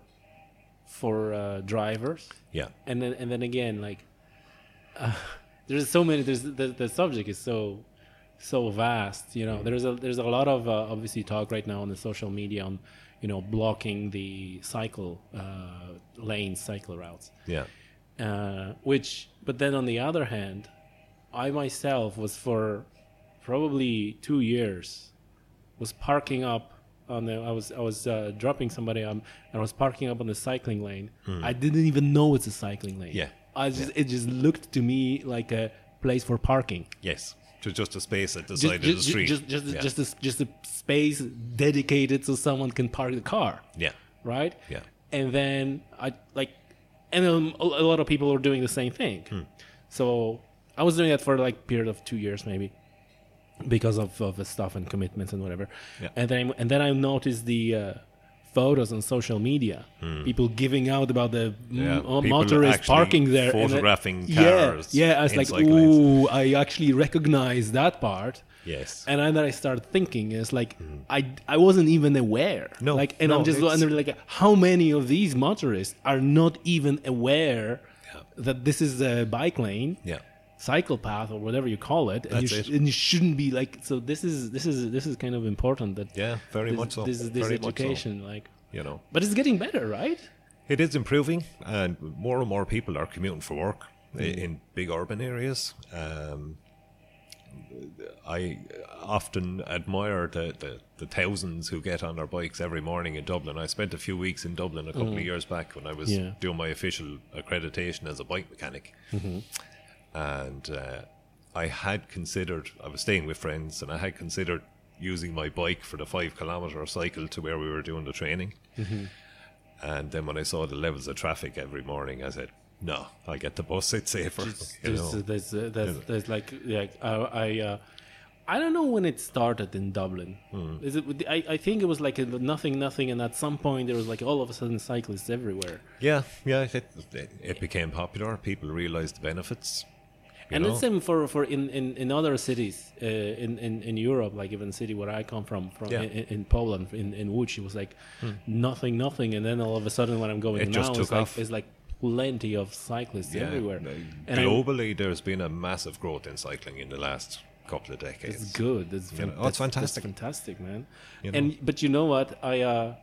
for uh, drivers, yeah, and then and then again, like uh, there's so many. There's the, the subject is so so vast. You know, there's a there's a lot of uh, obviously talk right now on the social media on you know blocking the cycle uh, lanes, cycle routes yeah, uh, which but then on the other hand i myself was for probably two years was parking up on the i was i was uh, dropping somebody on and i was parking up on the cycling lane i didn't even know it's a cycling lane. Yeah. i just it just looked to me like a place for parking yes. To just a space at the just, side of the street. just, just, yeah. just, a, just a space dedicated so someone can park the car yeah, right? Yeah. And then I like, and a, a lot of people are doing the same thing. Hmm. So I was doing that for like a period of two years maybe, because of, of the stuff and commitments and whatever. Yeah. And then and then I noticed the uh, photos on social media, people giving out about the Hmm. Yeah, m- uh, motorists parking there, and I- photographing yeah, cars Yeah, I was like, ooh, I actually recognize that part. yes, And then I started thinking, it's like I I wasn't even aware. Hmm. No, like, and no, I'm just wondering, like, how many of these motorists are not even aware Yeah. that this is a bike lane, yeah, cycle path, or whatever you call it, and you, sh- it. and you shouldn't be like. So this is this is this is kind of important that yeah. Very this, much so. this is this very much so, education, like, you know. but it's getting better, right? It is improving, and more and more people are commuting for work i- mm. in big urban areas. Um, I often admire the, the, the thousands who get on their bikes every morning in Dublin. I spent a few weeks in Dublin a couple of mm. years back when I was Yeah. doing my official accreditation as a bike mechanic. Mm-hmm. And uh, I had considered, I was staying with friends, and I had considered using my bike for the five kilometre cycle to where we were doing the training. And then when I saw the levels of traffic every morning, I said, "No, I'll get the bus. It's safer." you There's, know. there's, uh, there's, there's like like I I, uh, I don't know when it started in Dublin. Hmm. Is it? I, I think it was like a nothing nothing, and at some point there was like all of a sudden cyclists everywhere. Yeah, yeah. It, it became popular. People realised the benefits. And know? the same for for in in, in other cities uh, in, in in Europe, like even the city where I come from, from Yeah. Hmm. in, in Poland, in in Łódź, it was like nothing, nothing, and then all of a sudden when I'm going It now, just it's like it's like plenty of cyclists everywhere. Uh, And Globally, there's been a massive growth in cycling in the last couple of decades. It's good. It's, You fan- know, oh, it's that's- fantastic. That's fantastic, man. You know? And but you know what? I uh,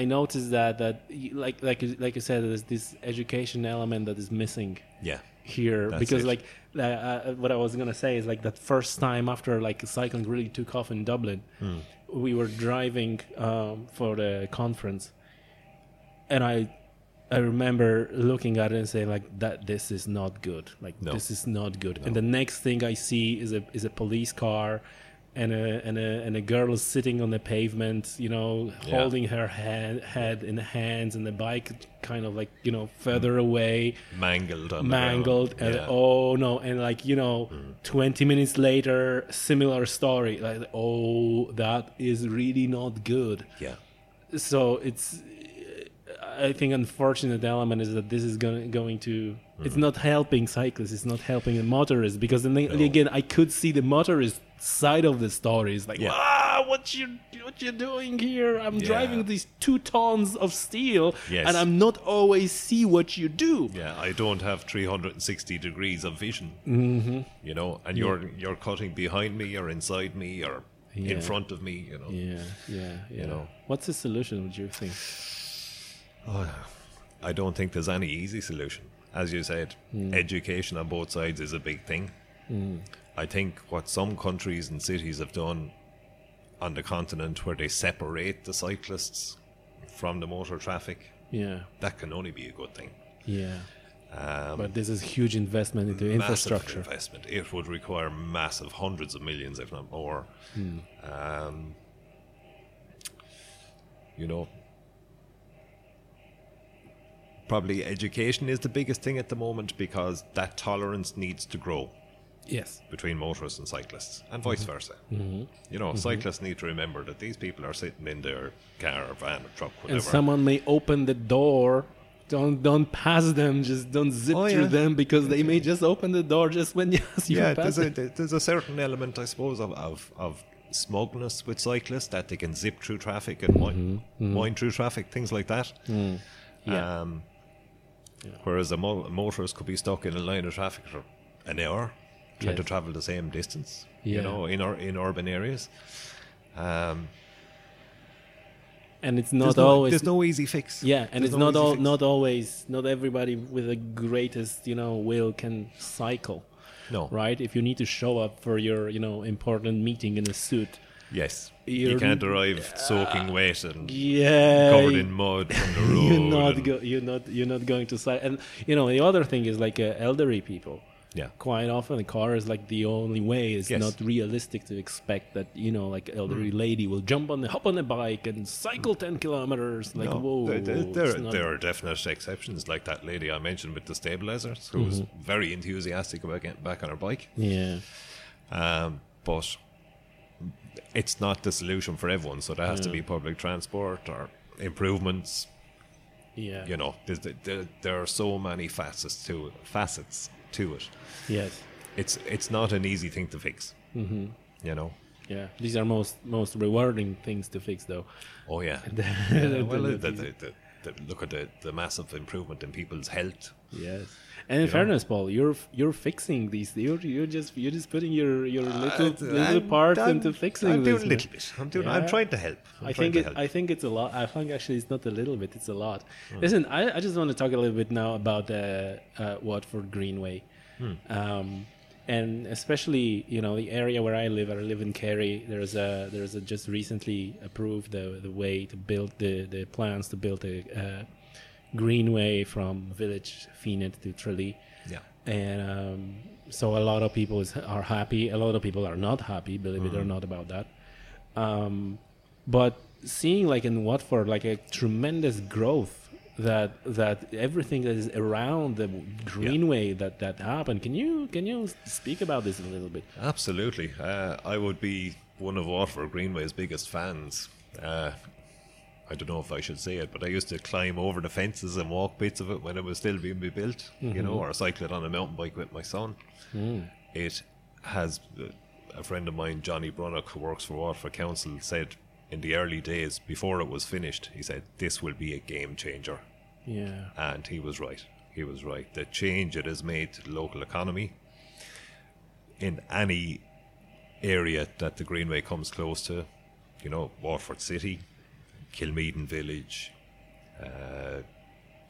I noticed that that y- like like you- said, there's this education element that is missing Yeah. Here That's because it. like uh, uh, what I was gonna say is like that first time after like cycling really took off in Dublin, Hmm. we were driving um, for the conference, and I. I remember looking at it and saying like that this is not good. Like No. this is not good. And the next thing I see is a is a police car and a and a and a girl sitting on the pavement, you know, Yeah. holding her hand, head in the hands and the bike kind of like, you know, further away Mangled on mangled the and. Yeah. oh no and like you know hmm. 20 minutes later similar story like oh that is really not good yeah. so it's i think unfortunate element is that this is going going to it's not helping cyclists it's not helping the motorists because then they- again i could see the motorist side of the story it's like Yeah. ah what you what you doing here i'm Yeah. driving these two tons of steel Yes. and i'm not always see what you do Yeah, I don't have 360 degrees of vision. Mm-hmm. You know, and you're you're cutting behind me, or inside me, or in front of me. You know. Yeah, yeah, yeah. know. What's the solution? Would you think? I don't think there's any easy solution. As you said, Hmm. education on both sides is a big thing. I think what some countries and cities have done on the continent, where they separate the cyclists from the motor traffic, Yeah, that can only be a good thing. yeah. Um, But this is huge investment into infrastructure. investment. It would require massive hundreds of millions, if not more. Hmm. Um, you know, probably education is the biggest thing at the moment because that tolerance needs to grow Yes. between motorists and cyclists, and vice Mm-hmm. versa. You know, cyclists need to remember that these people are sitting in their car or van or truck, whatever. And someone may open the door. Don't don't pass them. Just don't zip Oh, through yeah. them because they may just open the door just when you yeah, pass there's a, there's a certain element, I suppose, of, of, of smugness with cyclists that they can zip through traffic and wind, wind through traffic, things like that. Mm-hmm. Yeah. Um, Whereas a, mo- a motorist could be stuck in a line of traffic for an hour trying to travel the same distance, Yeah. you know, in, in urban areas. Um, and it's there's, not no, always there's no easy fix. yeah, and There's it's no not all fix. not always not everybody with the greatest you know will can cycle. No. right? If you need to show up for your, you know, important meeting in a suit, Yes. You're- you can't arrive soaking wet and yeah, covered in mud from the road. you're not go, you're not you're not going to cycle. And you know, the other thing is like uh, elderly people. yeah. Quite often, the car is like the only way. It's Yes. not realistic to expect that you know, like elderly lady will jump on the hop on the bike and cycle ten kilometers. Like No, whoa, there, there, there, not- are definite exceptions, like that lady I mentioned with the stabilizers, who was Mm-hmm. very enthusiastic about getting back on her bike. yeah, Um, but it's not the solution for everyone, so there has to be public transport or improvements. yeah, You know, there's, there, there are so many facets to facets to it. yes, It's it's not an easy thing to fix. Mm-hmm. You know. yeah. These are most most rewarding things to fix, though. Oh yeah. Yeah, yeah well, the, the, the, the, look at the, the massive improvement in people's health. Yes. And in fairness, Paul, you're you're fixing these. You're you're just you're just putting your your little Uh, little I'm- part I'm- into fixing I'm doing a little bit. I'm doing. I'm trying to help. I'm I think it, help. I think it's a lot. I think actually it's not a little bit. It's a lot. Hmm. Listen, I, I just want to talk a little bit now about uh, uh, Waterford Greenway, Hmm. um, and especially you know the area where I live. I live in Kerry. There's a there's a just recently approved the the way to build the the plans to build a uh, greenway from village Fenit to Tralee yeah. and um, so a lot of people is, are happy a lot of people are not happy believe it or not about that um, but seeing like in Waterford like a tremendous growth that that everything that is around the greenway that that happened can you can you speak about this a little bit Absolutely. Uh, I would be one of Waterford Greenway's biggest fans. Uh, I don't know if I should say it, but I used to climb over the fences and walk bits of it when it was still being built, you know, or cycle it on a mountain bike with my son. It has uh, a friend of mine, Johnny Brunnock, who works for Waterford Council, said in the early days before it was finished, he said this will be a game changer, Yeah. and he was right. He was right. The change it has made to the local economy in any area that the Greenway comes close to, you know, Waterford City, Kilmeaden Village, uh,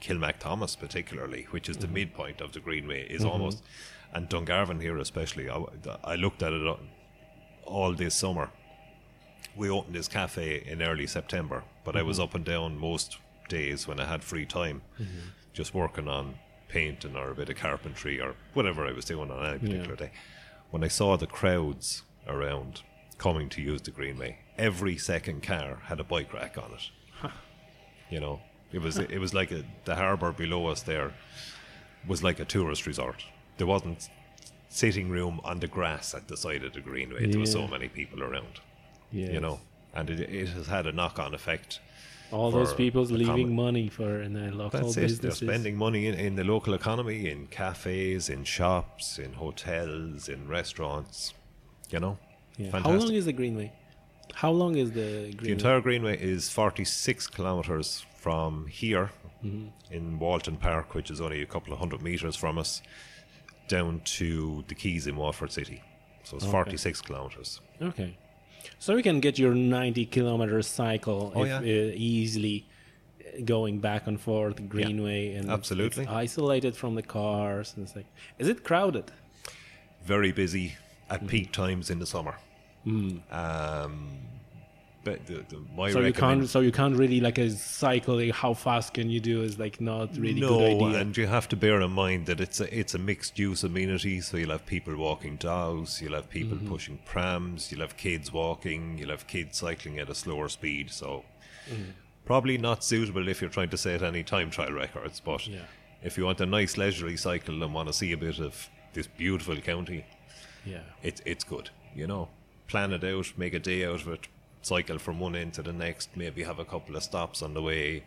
Kilmacthomas, particularly, which is the midpoint of the Greenway, is almost, and Dungarvan here especially. I, I looked at it all this summer. We opened this cafe in early September, but I was mm-hmm. up and down most days when I had free time, mm-hmm. just working on painting or a bit of carpentry or whatever I was doing on any particular day. When I saw the crowds around coming to use the Greenway, every second car had a bike rack on it. You know, it was it was like a, the harbour below us there was like a tourist resort. There wasn't sitting room on the grass at the side of the Greenway. There were so many people around Yeah. you know, and it, it has had a knock on effect. all those people's leaving money for in the local That's it. businesses. They're spending money in, in the local economy, in cafes, in shops, in hotels, in restaurants. You know, Yeah. How long is the Greenway? How long is the Greenway? the entire Greenway is 46 kilometres from here Mm-hmm. in Walton Park, which is only a couple of hundred metres from us, down to the Quays in Waterford City. So it's 46 kilometres. Okay. So you can get your 90 kilometer cycle Oh, if, yeah. uh, easily uh, going back and forth Greenway and absolutely. isolated from the cars and it's like is it crowded? very busy at Mm-hmm. peak times in the summer. Um, but the, the, my Mm. So you can't so you can't really like a cycle like, how fast can you do is like not really no, good idea. and you have to bear in mind that it's a it's a mixed use amenity. So you'll have people walking dogs, you'll have people Mm-hmm. pushing prams, you'll have kids walking, you'll have kids cycling at a slower speed. So Mm-hmm. probably not suitable if you're trying to set any time trial records. But Yeah. if you want a nice leisurely cycle and want to see a bit of this beautiful county, yeah. it's it's good. You know, plan it out, make a day out of it, cycle from one end to the next. Maybe have a couple of stops on the way.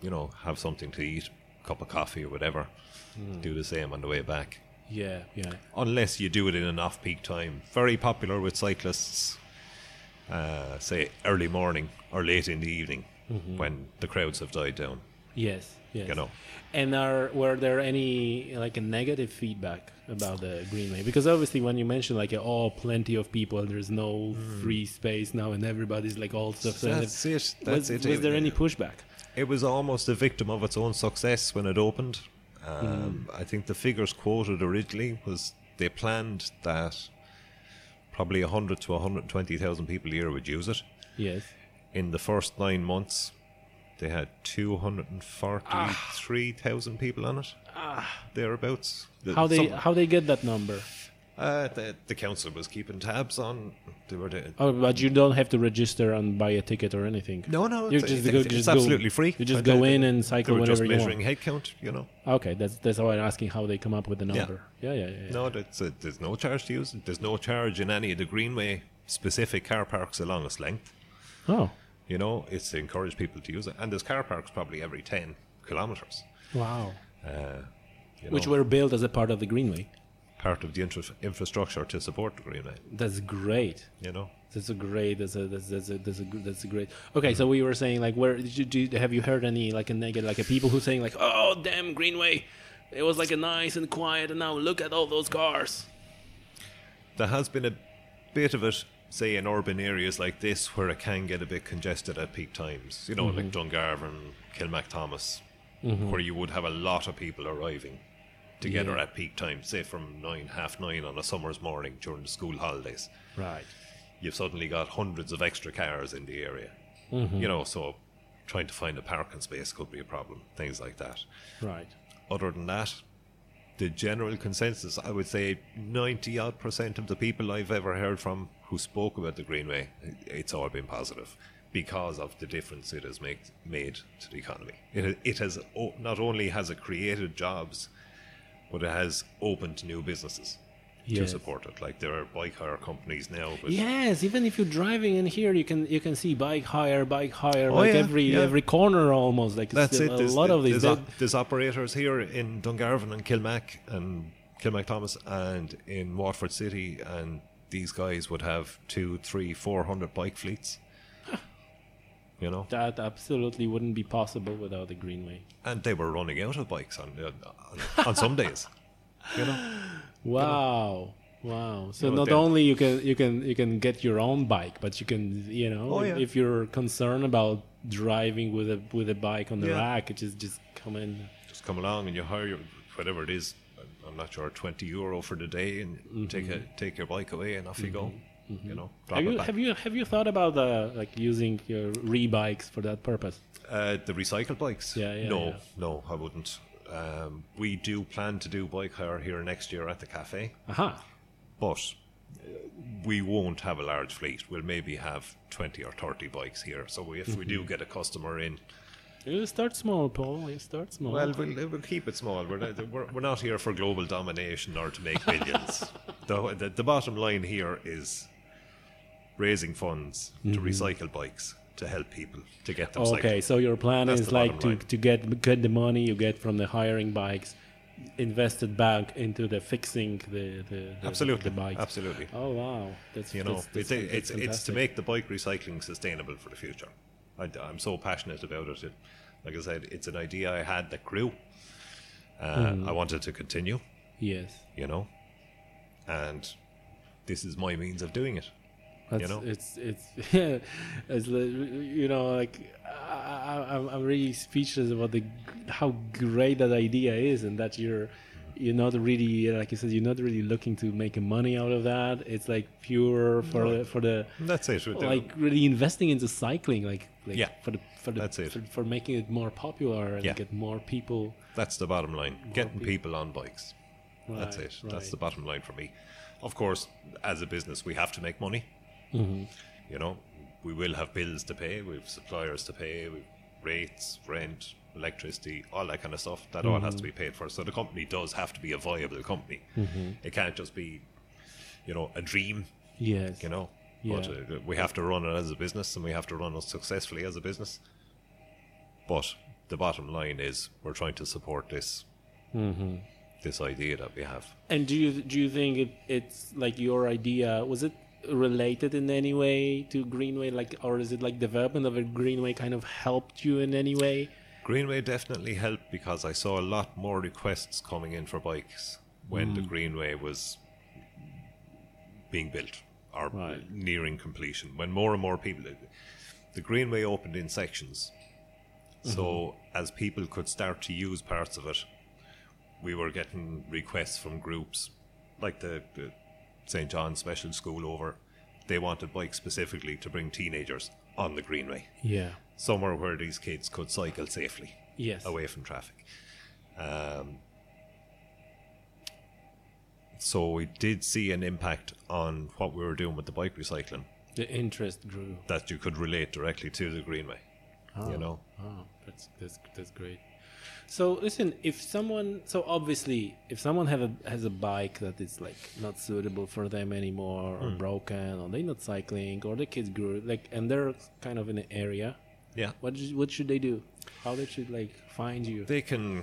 You know, have something to eat, cup of coffee or whatever. Do the same on the way back. Yeah, yeah. Unless you do it in an off-peak time. Very popular with cyclists. Uh, say early morning or late in the evening when the crowds have died down. Yes, yes. You know. And are were there any like a negative feedback about the Greenway? Because obviously, when you mention like oh, plenty of people, there's no free space now, and everybody's like all stuff. That's it. That's was, it. Was there It- any pushback? It was almost a victim of its own success when it opened. Um, I think the figures quoted originally was they planned that probably 100 to 120,000 people a year would use it. Yes. In the first nine months, they had 243,000 people on it. ah. Thereabouts. The- How they some- how they get that number? uh, the, the council was keeping tabs on. They were the, Oh, but you don't have to register and buy a ticket or anything. no, no, You it's, just it's, go- it's just go- absolutely free. you just Uh, go they- in and they cycle were just whenever you want. Just measuring head count, you know. Okay, that's that's why I'm asking how they come up with the Yeah. number. Yeah, yeah, yeah. yeah. No, that's a, there's no charge to use it. There's no charge in any of the Greenway specific car parks along its length. Oh, You know, it's to encourage people to use it. And there's car parks probably every 10 kilometres. wow. Uh, you Which were built as a part of the Greenway. part of the infra- infrastructure to support the Greenway, That's great. you know. That's a great. That's a that's that's a that's a, that's a great. Okay, so we were saying like, where did you, do you- have you heard any like a negative like a people who saying like, oh damn Greenway, it was like a nice and quiet, and now look at all those cars. There has been a bit of it, say, in urban areas like this where it can get a bit congested at peak times. You know, like Dungarvan, Kilmacthomas, where you would have a lot of people arriving together Yeah. at peak times, say from nine, half nine on a summer's morning during the school holidays. Right. You've suddenly got hundreds of extra cars in the area. Mm-hmm. You know, so trying to find a parking space could be a problem, things like that. Right. Other than that, the general consensus, I would say 90 odd percent of the people I've ever heard from who spoke about the Greenway, it's all been positive because of the difference it has make, made to the economy. It, it has not only has it created jobs, but it has opened new businesses. Yes. to support it. Like there are bike hire companies now, Yes, even if you're driving in here, you can you can see bike hire, bike hire, Oh, like yeah, every yeah. every corner almost. Like that's it. A There's, lot of these. there's, op- there's operators here in Dungarvan and Kilmac and Kilmacthomas and in Waterford City, and these guys would have two, three, four hundred bike fleets. You know, that absolutely wouldn't be possible without the Greenway. and they were running out of bikes on uh, on, on some days. You know, Wow. Wow. So You know, not only you can you can you can get your own bike, but you can you know Oh, if, yeah. if you're concerned about driving with a with a bike on the Yeah. rack, it just just come in. just come along and you hire your, whatever it is. I'm not sure, twenty euro for the day, and take a take your bike away, and off you go. You know, Have you have you have you thought about uh, like using your re-bikes for that purpose? Uh, the recycled bikes? Yeah, yeah, No, yeah. no, I wouldn't. Um, we do plan to do bike hire here next year at the cafe, Aha. but uh, we won't have a large fleet. We'll maybe have 20 or 30 bikes here. So if we Mm-hmm. do get a customer in, You start small, Paul. You start small. well, we'll, we'll keep it small. We're not, we're, we're not here for global domination or to make millions. the, the, the bottom line here is raising funds to recycle bikes to help people to get them Mm-hmm. okay, so your plan That's is like to, line. to get get the money you get from the hiring bikes, invested back into the fixing the the, the Absolutely, the bikes. absolutely. Oh wow, that's You know, that's, it's, it's, it's to make the bike recycling sustainable for the future. I, am so passionate about it. it. Like I said, it's an idea I had that grew. Uh, Hmm. I wanted to continue, yes. you know, and this is my means of doing it. That's, know? it's it's it's you know like I, I, I'm I'm really speechless about the how great that idea is and that you're you're not really like you said you're not really looking to make money out of that. It's like pure for No. the, for the That's it. like really investing into cycling like, like Yeah. for the for the That's it. For, for making it more popular and Yeah. get more people. That's the bottom line. Getting people on bikes. That's Right, it. That's the bottom line for me. Of course, as a business, we have to make money. Mm-hmm. You know, we will have bills to pay. We've suppliers to pay. We've rates, rent, electricity, all that kind of stuff. That all Mm-hmm. has to be paid for. So the company does have to be a viable company. Mm-hmm. It can't just be, you know, a dream. Yes. You know, Yeah. but uh, we have to run it as a business, and we have to run it successfully as a business. But the bottom line is, we're trying to support this Mm-hmm. this idea that we have. And do you do you think it, it's like your idea? Was it related in any way to Greenway? Like, or is it like development of a Greenway kind of helped you in any way? Greenway definitely helped because I saw a lot more requests coming in for bikes when the mm. Greenway was being built or Right. nearing completion. When more and more people, the Greenway opened in sections. So mm-hmm. as people could start to use parts of it, we were getting requests from groups like the, the St. John's Special School over. They wanted bikes specifically to bring teenagers on the Greenway Yeah. Somewhere where these kids could cycle safely Yes. away from traffic. Um, so we did see an impact on what we were doing with the bike recycling The interest grew. that you could relate directly to the Greenway. You ah, know, Oh, that's that's that's great. So listen, if someone, so obviously, if someone have a has a bike that is like not suitable for them anymore, or hmm. broken, or they're not cycling, or the kids grew like, and they're kind of in an area, yeah. what should- what should they do? How they should like find you? They can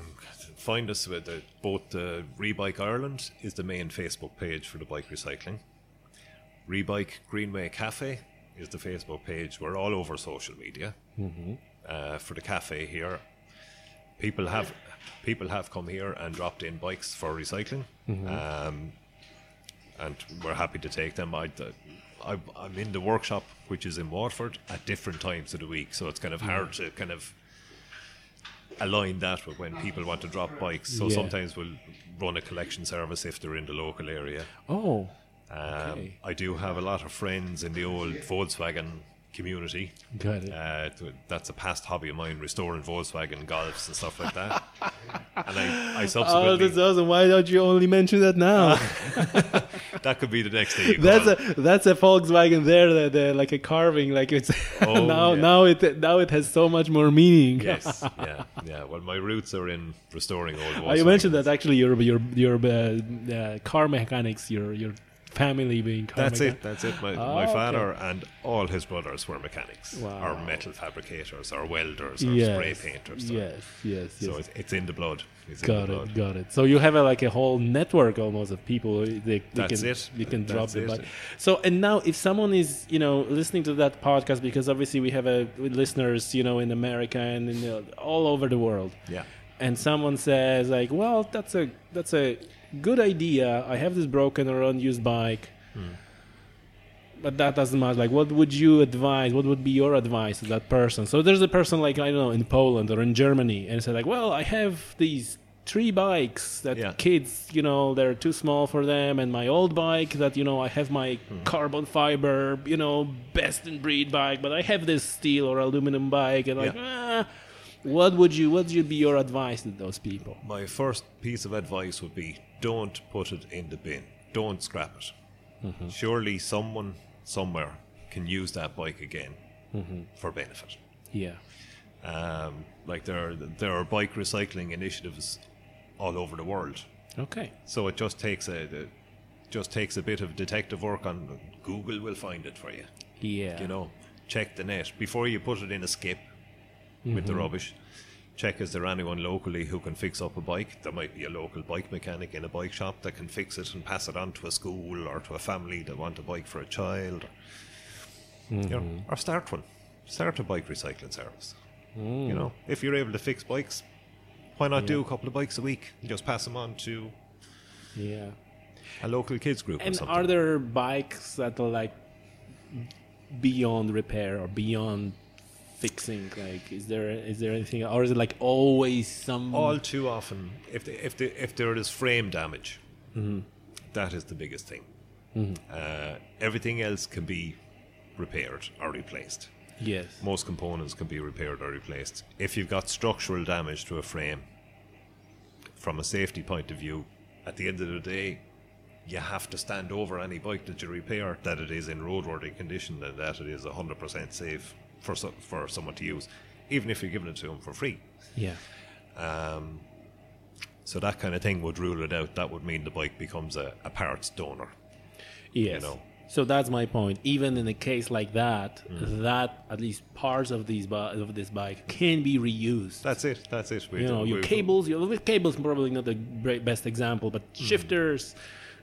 find us with the, both the Rebike Ireland is the main Facebook page for the bike recycling. Rebike Greenway Cafe is the Facebook page. We're all over social media. Uh, for the cafe here, people have people have come here and dropped in bikes for recycling, um, and we're happy to take them. I, I, I'm in the workshop, which is in Waterford, at different times of the week, so it's kind of hard to kind of align that with when people want to drop bikes. So Yeah. sometimes we'll run a collection service if they're in the local area. Oh, Um, Okay. I do have a lot of friends in the old Volkswagen community. Got it. Uh, that's a past hobby of mine, restoring Volkswagen Golfs and stuff like that. and I, I Oh, subsequently that's awesome! Why don't you only mention that now? that could be the next thing. That's a that's a Volkswagen there, the, the, like a carving, like it's Oh, now yeah. now it now it has so much more meaning. yes, yeah, yeah. Well, my roots are in restoring old. Oh, you mentioned that actually your your your uh, uh, car mechanics, your your family being car That's it. That's it. My, Ah, my okay. father and all his brothers were mechanics, Wow. or metal fabricators, or welders, or Yes, spray painters. So, yes, yes, yes. so it's, it's in the blood. It's got the it, blood. got it. So you have a, like a whole network almost of people. They, they That's can, it. You can drop That's the it. So and now, if someone is you know listening to that podcast, because obviously we have a listeners you know in America and in, uh, all over the world, Yeah. and someone says like, well, that's a that's a good idea. I have this broken or unused bike. But that doesn't matter. Like, what would you advise? What would be your advice to that person? So there's a person like I don't know in Poland or in Germany, and say like, well, I have these three bikes that Yeah. kids, you know, they're too small for them, and my old bike that you know I have my carbon fiber, you know, best in breed bike, but I have this steel or aluminum bike, and like, ah, what would you what would be your advice to those people? My first piece of advice would be don't put it in the bin. Don't scrap it. Mm-hmm. Surely someone somewhere can use that bike again Mm-hmm. for benefit. Yeah. Um, like there are, there are bike recycling initiatives all over the world. Okay. So it just takes a, a just takes a bit of detective work on Google will find it for you. Yeah. You know, check the net before you put it in a skip with Mm-hmm. the rubbish. Check is there anyone locally who can fix up a bike? There might be a local bike mechanic in a bike shop that can fix it and pass it on to a school or to a family that want a bike for a child. You know, Mm-hmm. or start one. Start a bike recycling service. Mm. You know, if you're able to fix bikes, why not do a couple of bikes a week? and Just pass them on to Yeah. a local kids group or And something. are there bikes that are like beyond repair or beyond fixing? Like, is there is there anything, or is it like always some? all too often if the, if the, if there is frame damage Mm-hmm. that is the biggest thing uh, everything else can be repaired or replaced yes. most components can be repaired or replaced if you've got structural damage to a frame from a safety point of view at the end of the day you have to stand over any bike that you repair that it is in roadworthy condition and that it is 100% safe for, so, for someone to use even if you're giving it to them for free Yeah. um, so that kind of thing would rule it out. That would mean the bike becomes a, a parts donor. Yes. know. So that's my point. Even in a case like that, Mm. that at least parts of these bi- of this bike can be reused. That's it. That's it. We you know, your cables. Your cables probably not the best example, but shifters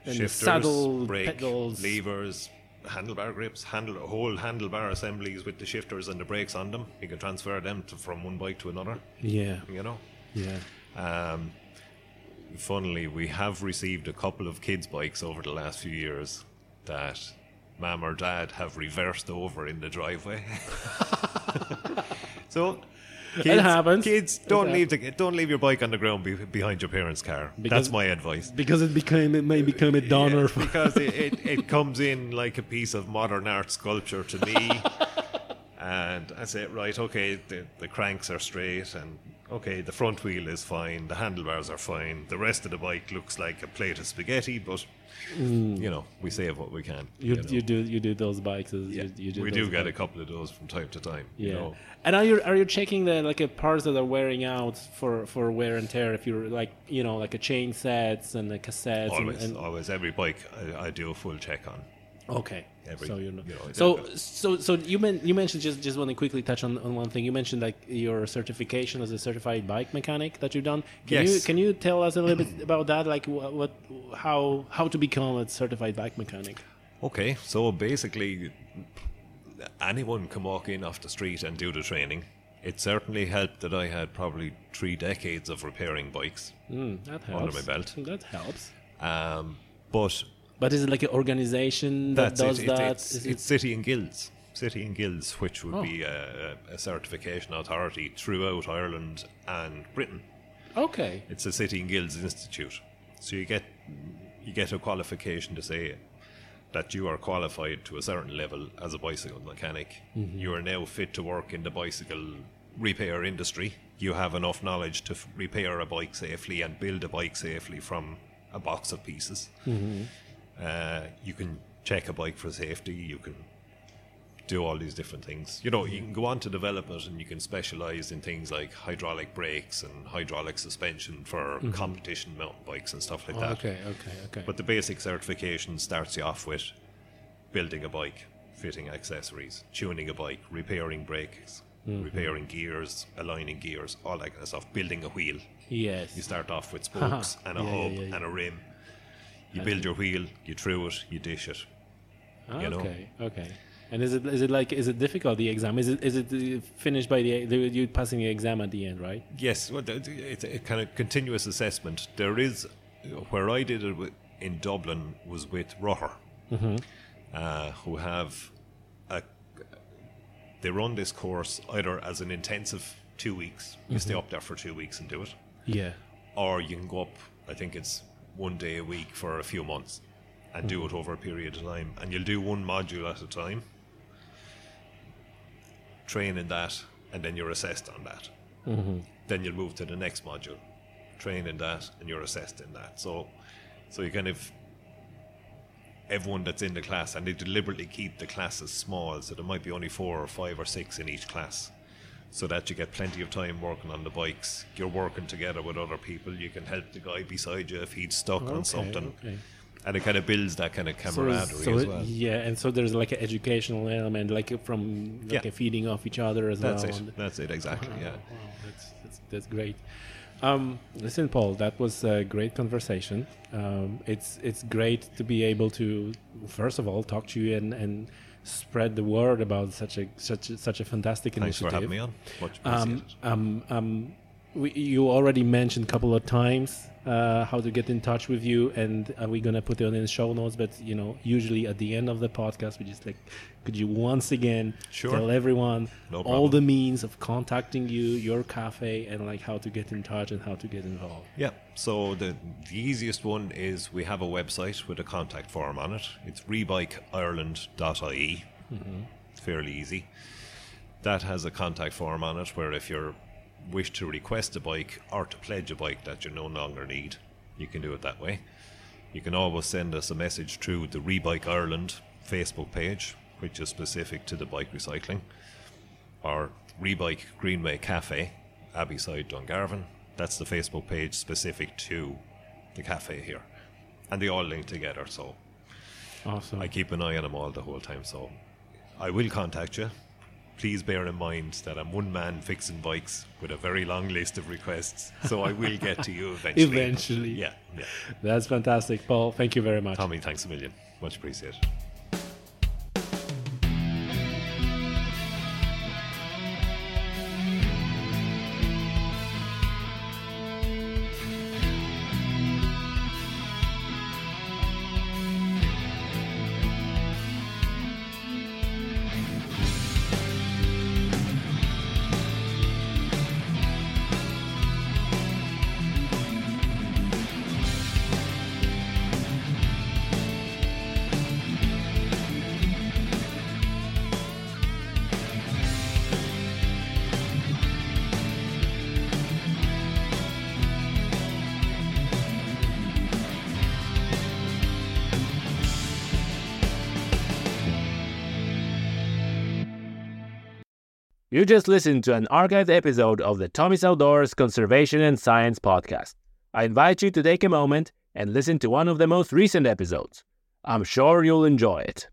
and Mm. shifters, saddle brake, pedals. levers, handlebar grips, handle whole handlebar assemblies with the shifters and the brakes on them. You can transfer them to, from one bike to another. Yeah. You know. Yeah. Um, funnily, we have received a couple of kids' bikes over the last few years that mum or dad have reversed over in the driveway. so. Kids, happens. Kids, don't leave the don't leave your bike on the ground be, behind your parents' car. Because- That's my advice. Because it became it may become a donor Yeah, because it, it, it comes in like a piece of modern art sculpture to me. and I say, right, okay, the, the cranks are straight, and okay, the front wheel is fine, the handlebars are fine, the rest of the bike looks like a plate of spaghetti, but you know, we save what we can. Mm. you, know. you do you do those bikes. as- Yeah, You, you do we do get a couple of those from time to time. Yeah. You know. And are you are you checking the like a parts that are wearing out for for wear and tear? If you're like you know like a chain sets and the cassettes Always, and, and always, every bike I, I do a full check on. Okay. Every- so you know. you know, so so so you men- you mentioned just just want to quickly touch on, on one thing. You mentioned like your certification as a certified bike mechanic that you've done. Can you Yes. can you tell us a little bit about that? Like what, what how how to become a certified bike mechanic? Okay, so basically, anyone can walk in off the street and do the training. It certainly helped that I had probably three decades of repairing bikes. Mm, that helps. Under my belt. That helps. Um, but But is it like an organization that that's does it. It- that? it's, Is it's City and Guilds. City and Guilds, which would Oh. be a, a certification authority throughout Ireland and Britain. okay. It's a City and Guilds Institute. So you get you get a qualification to say that you are qualified to a certain level as a bicycle mechanic. Mm-hmm. You are now fit to work in the bicycle repair industry. You have enough knowledge to f- repair a bike safely and build a bike safely from a box of pieces. Mm-hmm. Uh, you can check a bike for safety. You can do all these different things. You know, you can go on to develop it and you can specialize in things like hydraulic brakes and hydraulic suspension for competition mountain bikes and stuff like that. Okay, okay, okay. But the basic certification starts you off with building a bike, fitting accessories, tuning a bike, repairing brakes, Mm-hmm. repairing gears, aligning gears, all that kind of stuff, building a wheel. yes. You start off with spokes and a yeah, hub yeah, yeah. and a rim. You build your wheel, you true it, you dish it. you know. Okay, okay. And is it is it like is it difficult the exam? Is it is it finished by the, the you passing the exam at the end, right? Yes, well, it's a kind of continuous assessment. There is, where I did it in Dublin was with Rothar, uh, who have a, they run this course either as an intensive two weeks, you stay up there for two weeks and do it, Yeah. or you can go up, I think it's one day a week for a few months and do it over a period of time. And you'll do one module at a time, train in that, and then you're assessed on that. Mm-hmm. Then you'll move to the next module, train in that, and you're assessed in that. So, so you kind of everyone that's in the class, and they deliberately keep the classes small, so there might be only four or five or six in each class, so that you get plenty of time working on the bikes. You're working together with other people. You can help the guy beside you if he's stuck Okay, on something, okay. and it kind of builds that kind of camaraderie so as well. yeah, and so there's like an educational element, like from like Yeah. a feeding off each other as That's well. it. That's it. Exactly. Wow, Yeah. wow, that's, that's that's great. Um, listen, Paul, that was a great conversation. Um, it's it's great to be able to first of all talk to you and, and spread the word about such a such a, such a fantastic Thanks initiative. for having me on. Much Um, um, um, we, you already mentioned a couple of times uh, how to get in touch with you, and uh, we're gonna put it in the show notes. But you know, usually at the end of the podcast, we just like, could you once again Sure. tell everyone No all the means of contacting you, your cafe, and like how to get in touch and how to get involved. Yeah. So the the easiest one is we have a website with a contact form on it. It's rebikeireland.ie. It's fairly easy. That has a contact form on it where if you wish to request a bike or to pledge a bike that you no longer need, you can do it that way. You can always send us a message through the Rebike Ireland Facebook page, which is specific to the bike recycling or Rebike Greenway Cafe, Abbeyside, Dungarvan. That's the Facebook page specific to the cafe here. And they all link together, so Awesome. I keep an eye on them all the whole time. So I will contact you. Please bear in mind that I'm one man fixing bikes with a very long list of requests, so I will get to you eventually. Eventually. Yeah, yeah. That's fantastic, Paul. Thank you very much. Tommy, thanks a million. Much appreciated. Just listened to an archived episode of the Tommy's Outdoors Conservation and Science podcast. I invite you to take a moment and listen to one of the most recent episodes. I'm sure you'll enjoy it.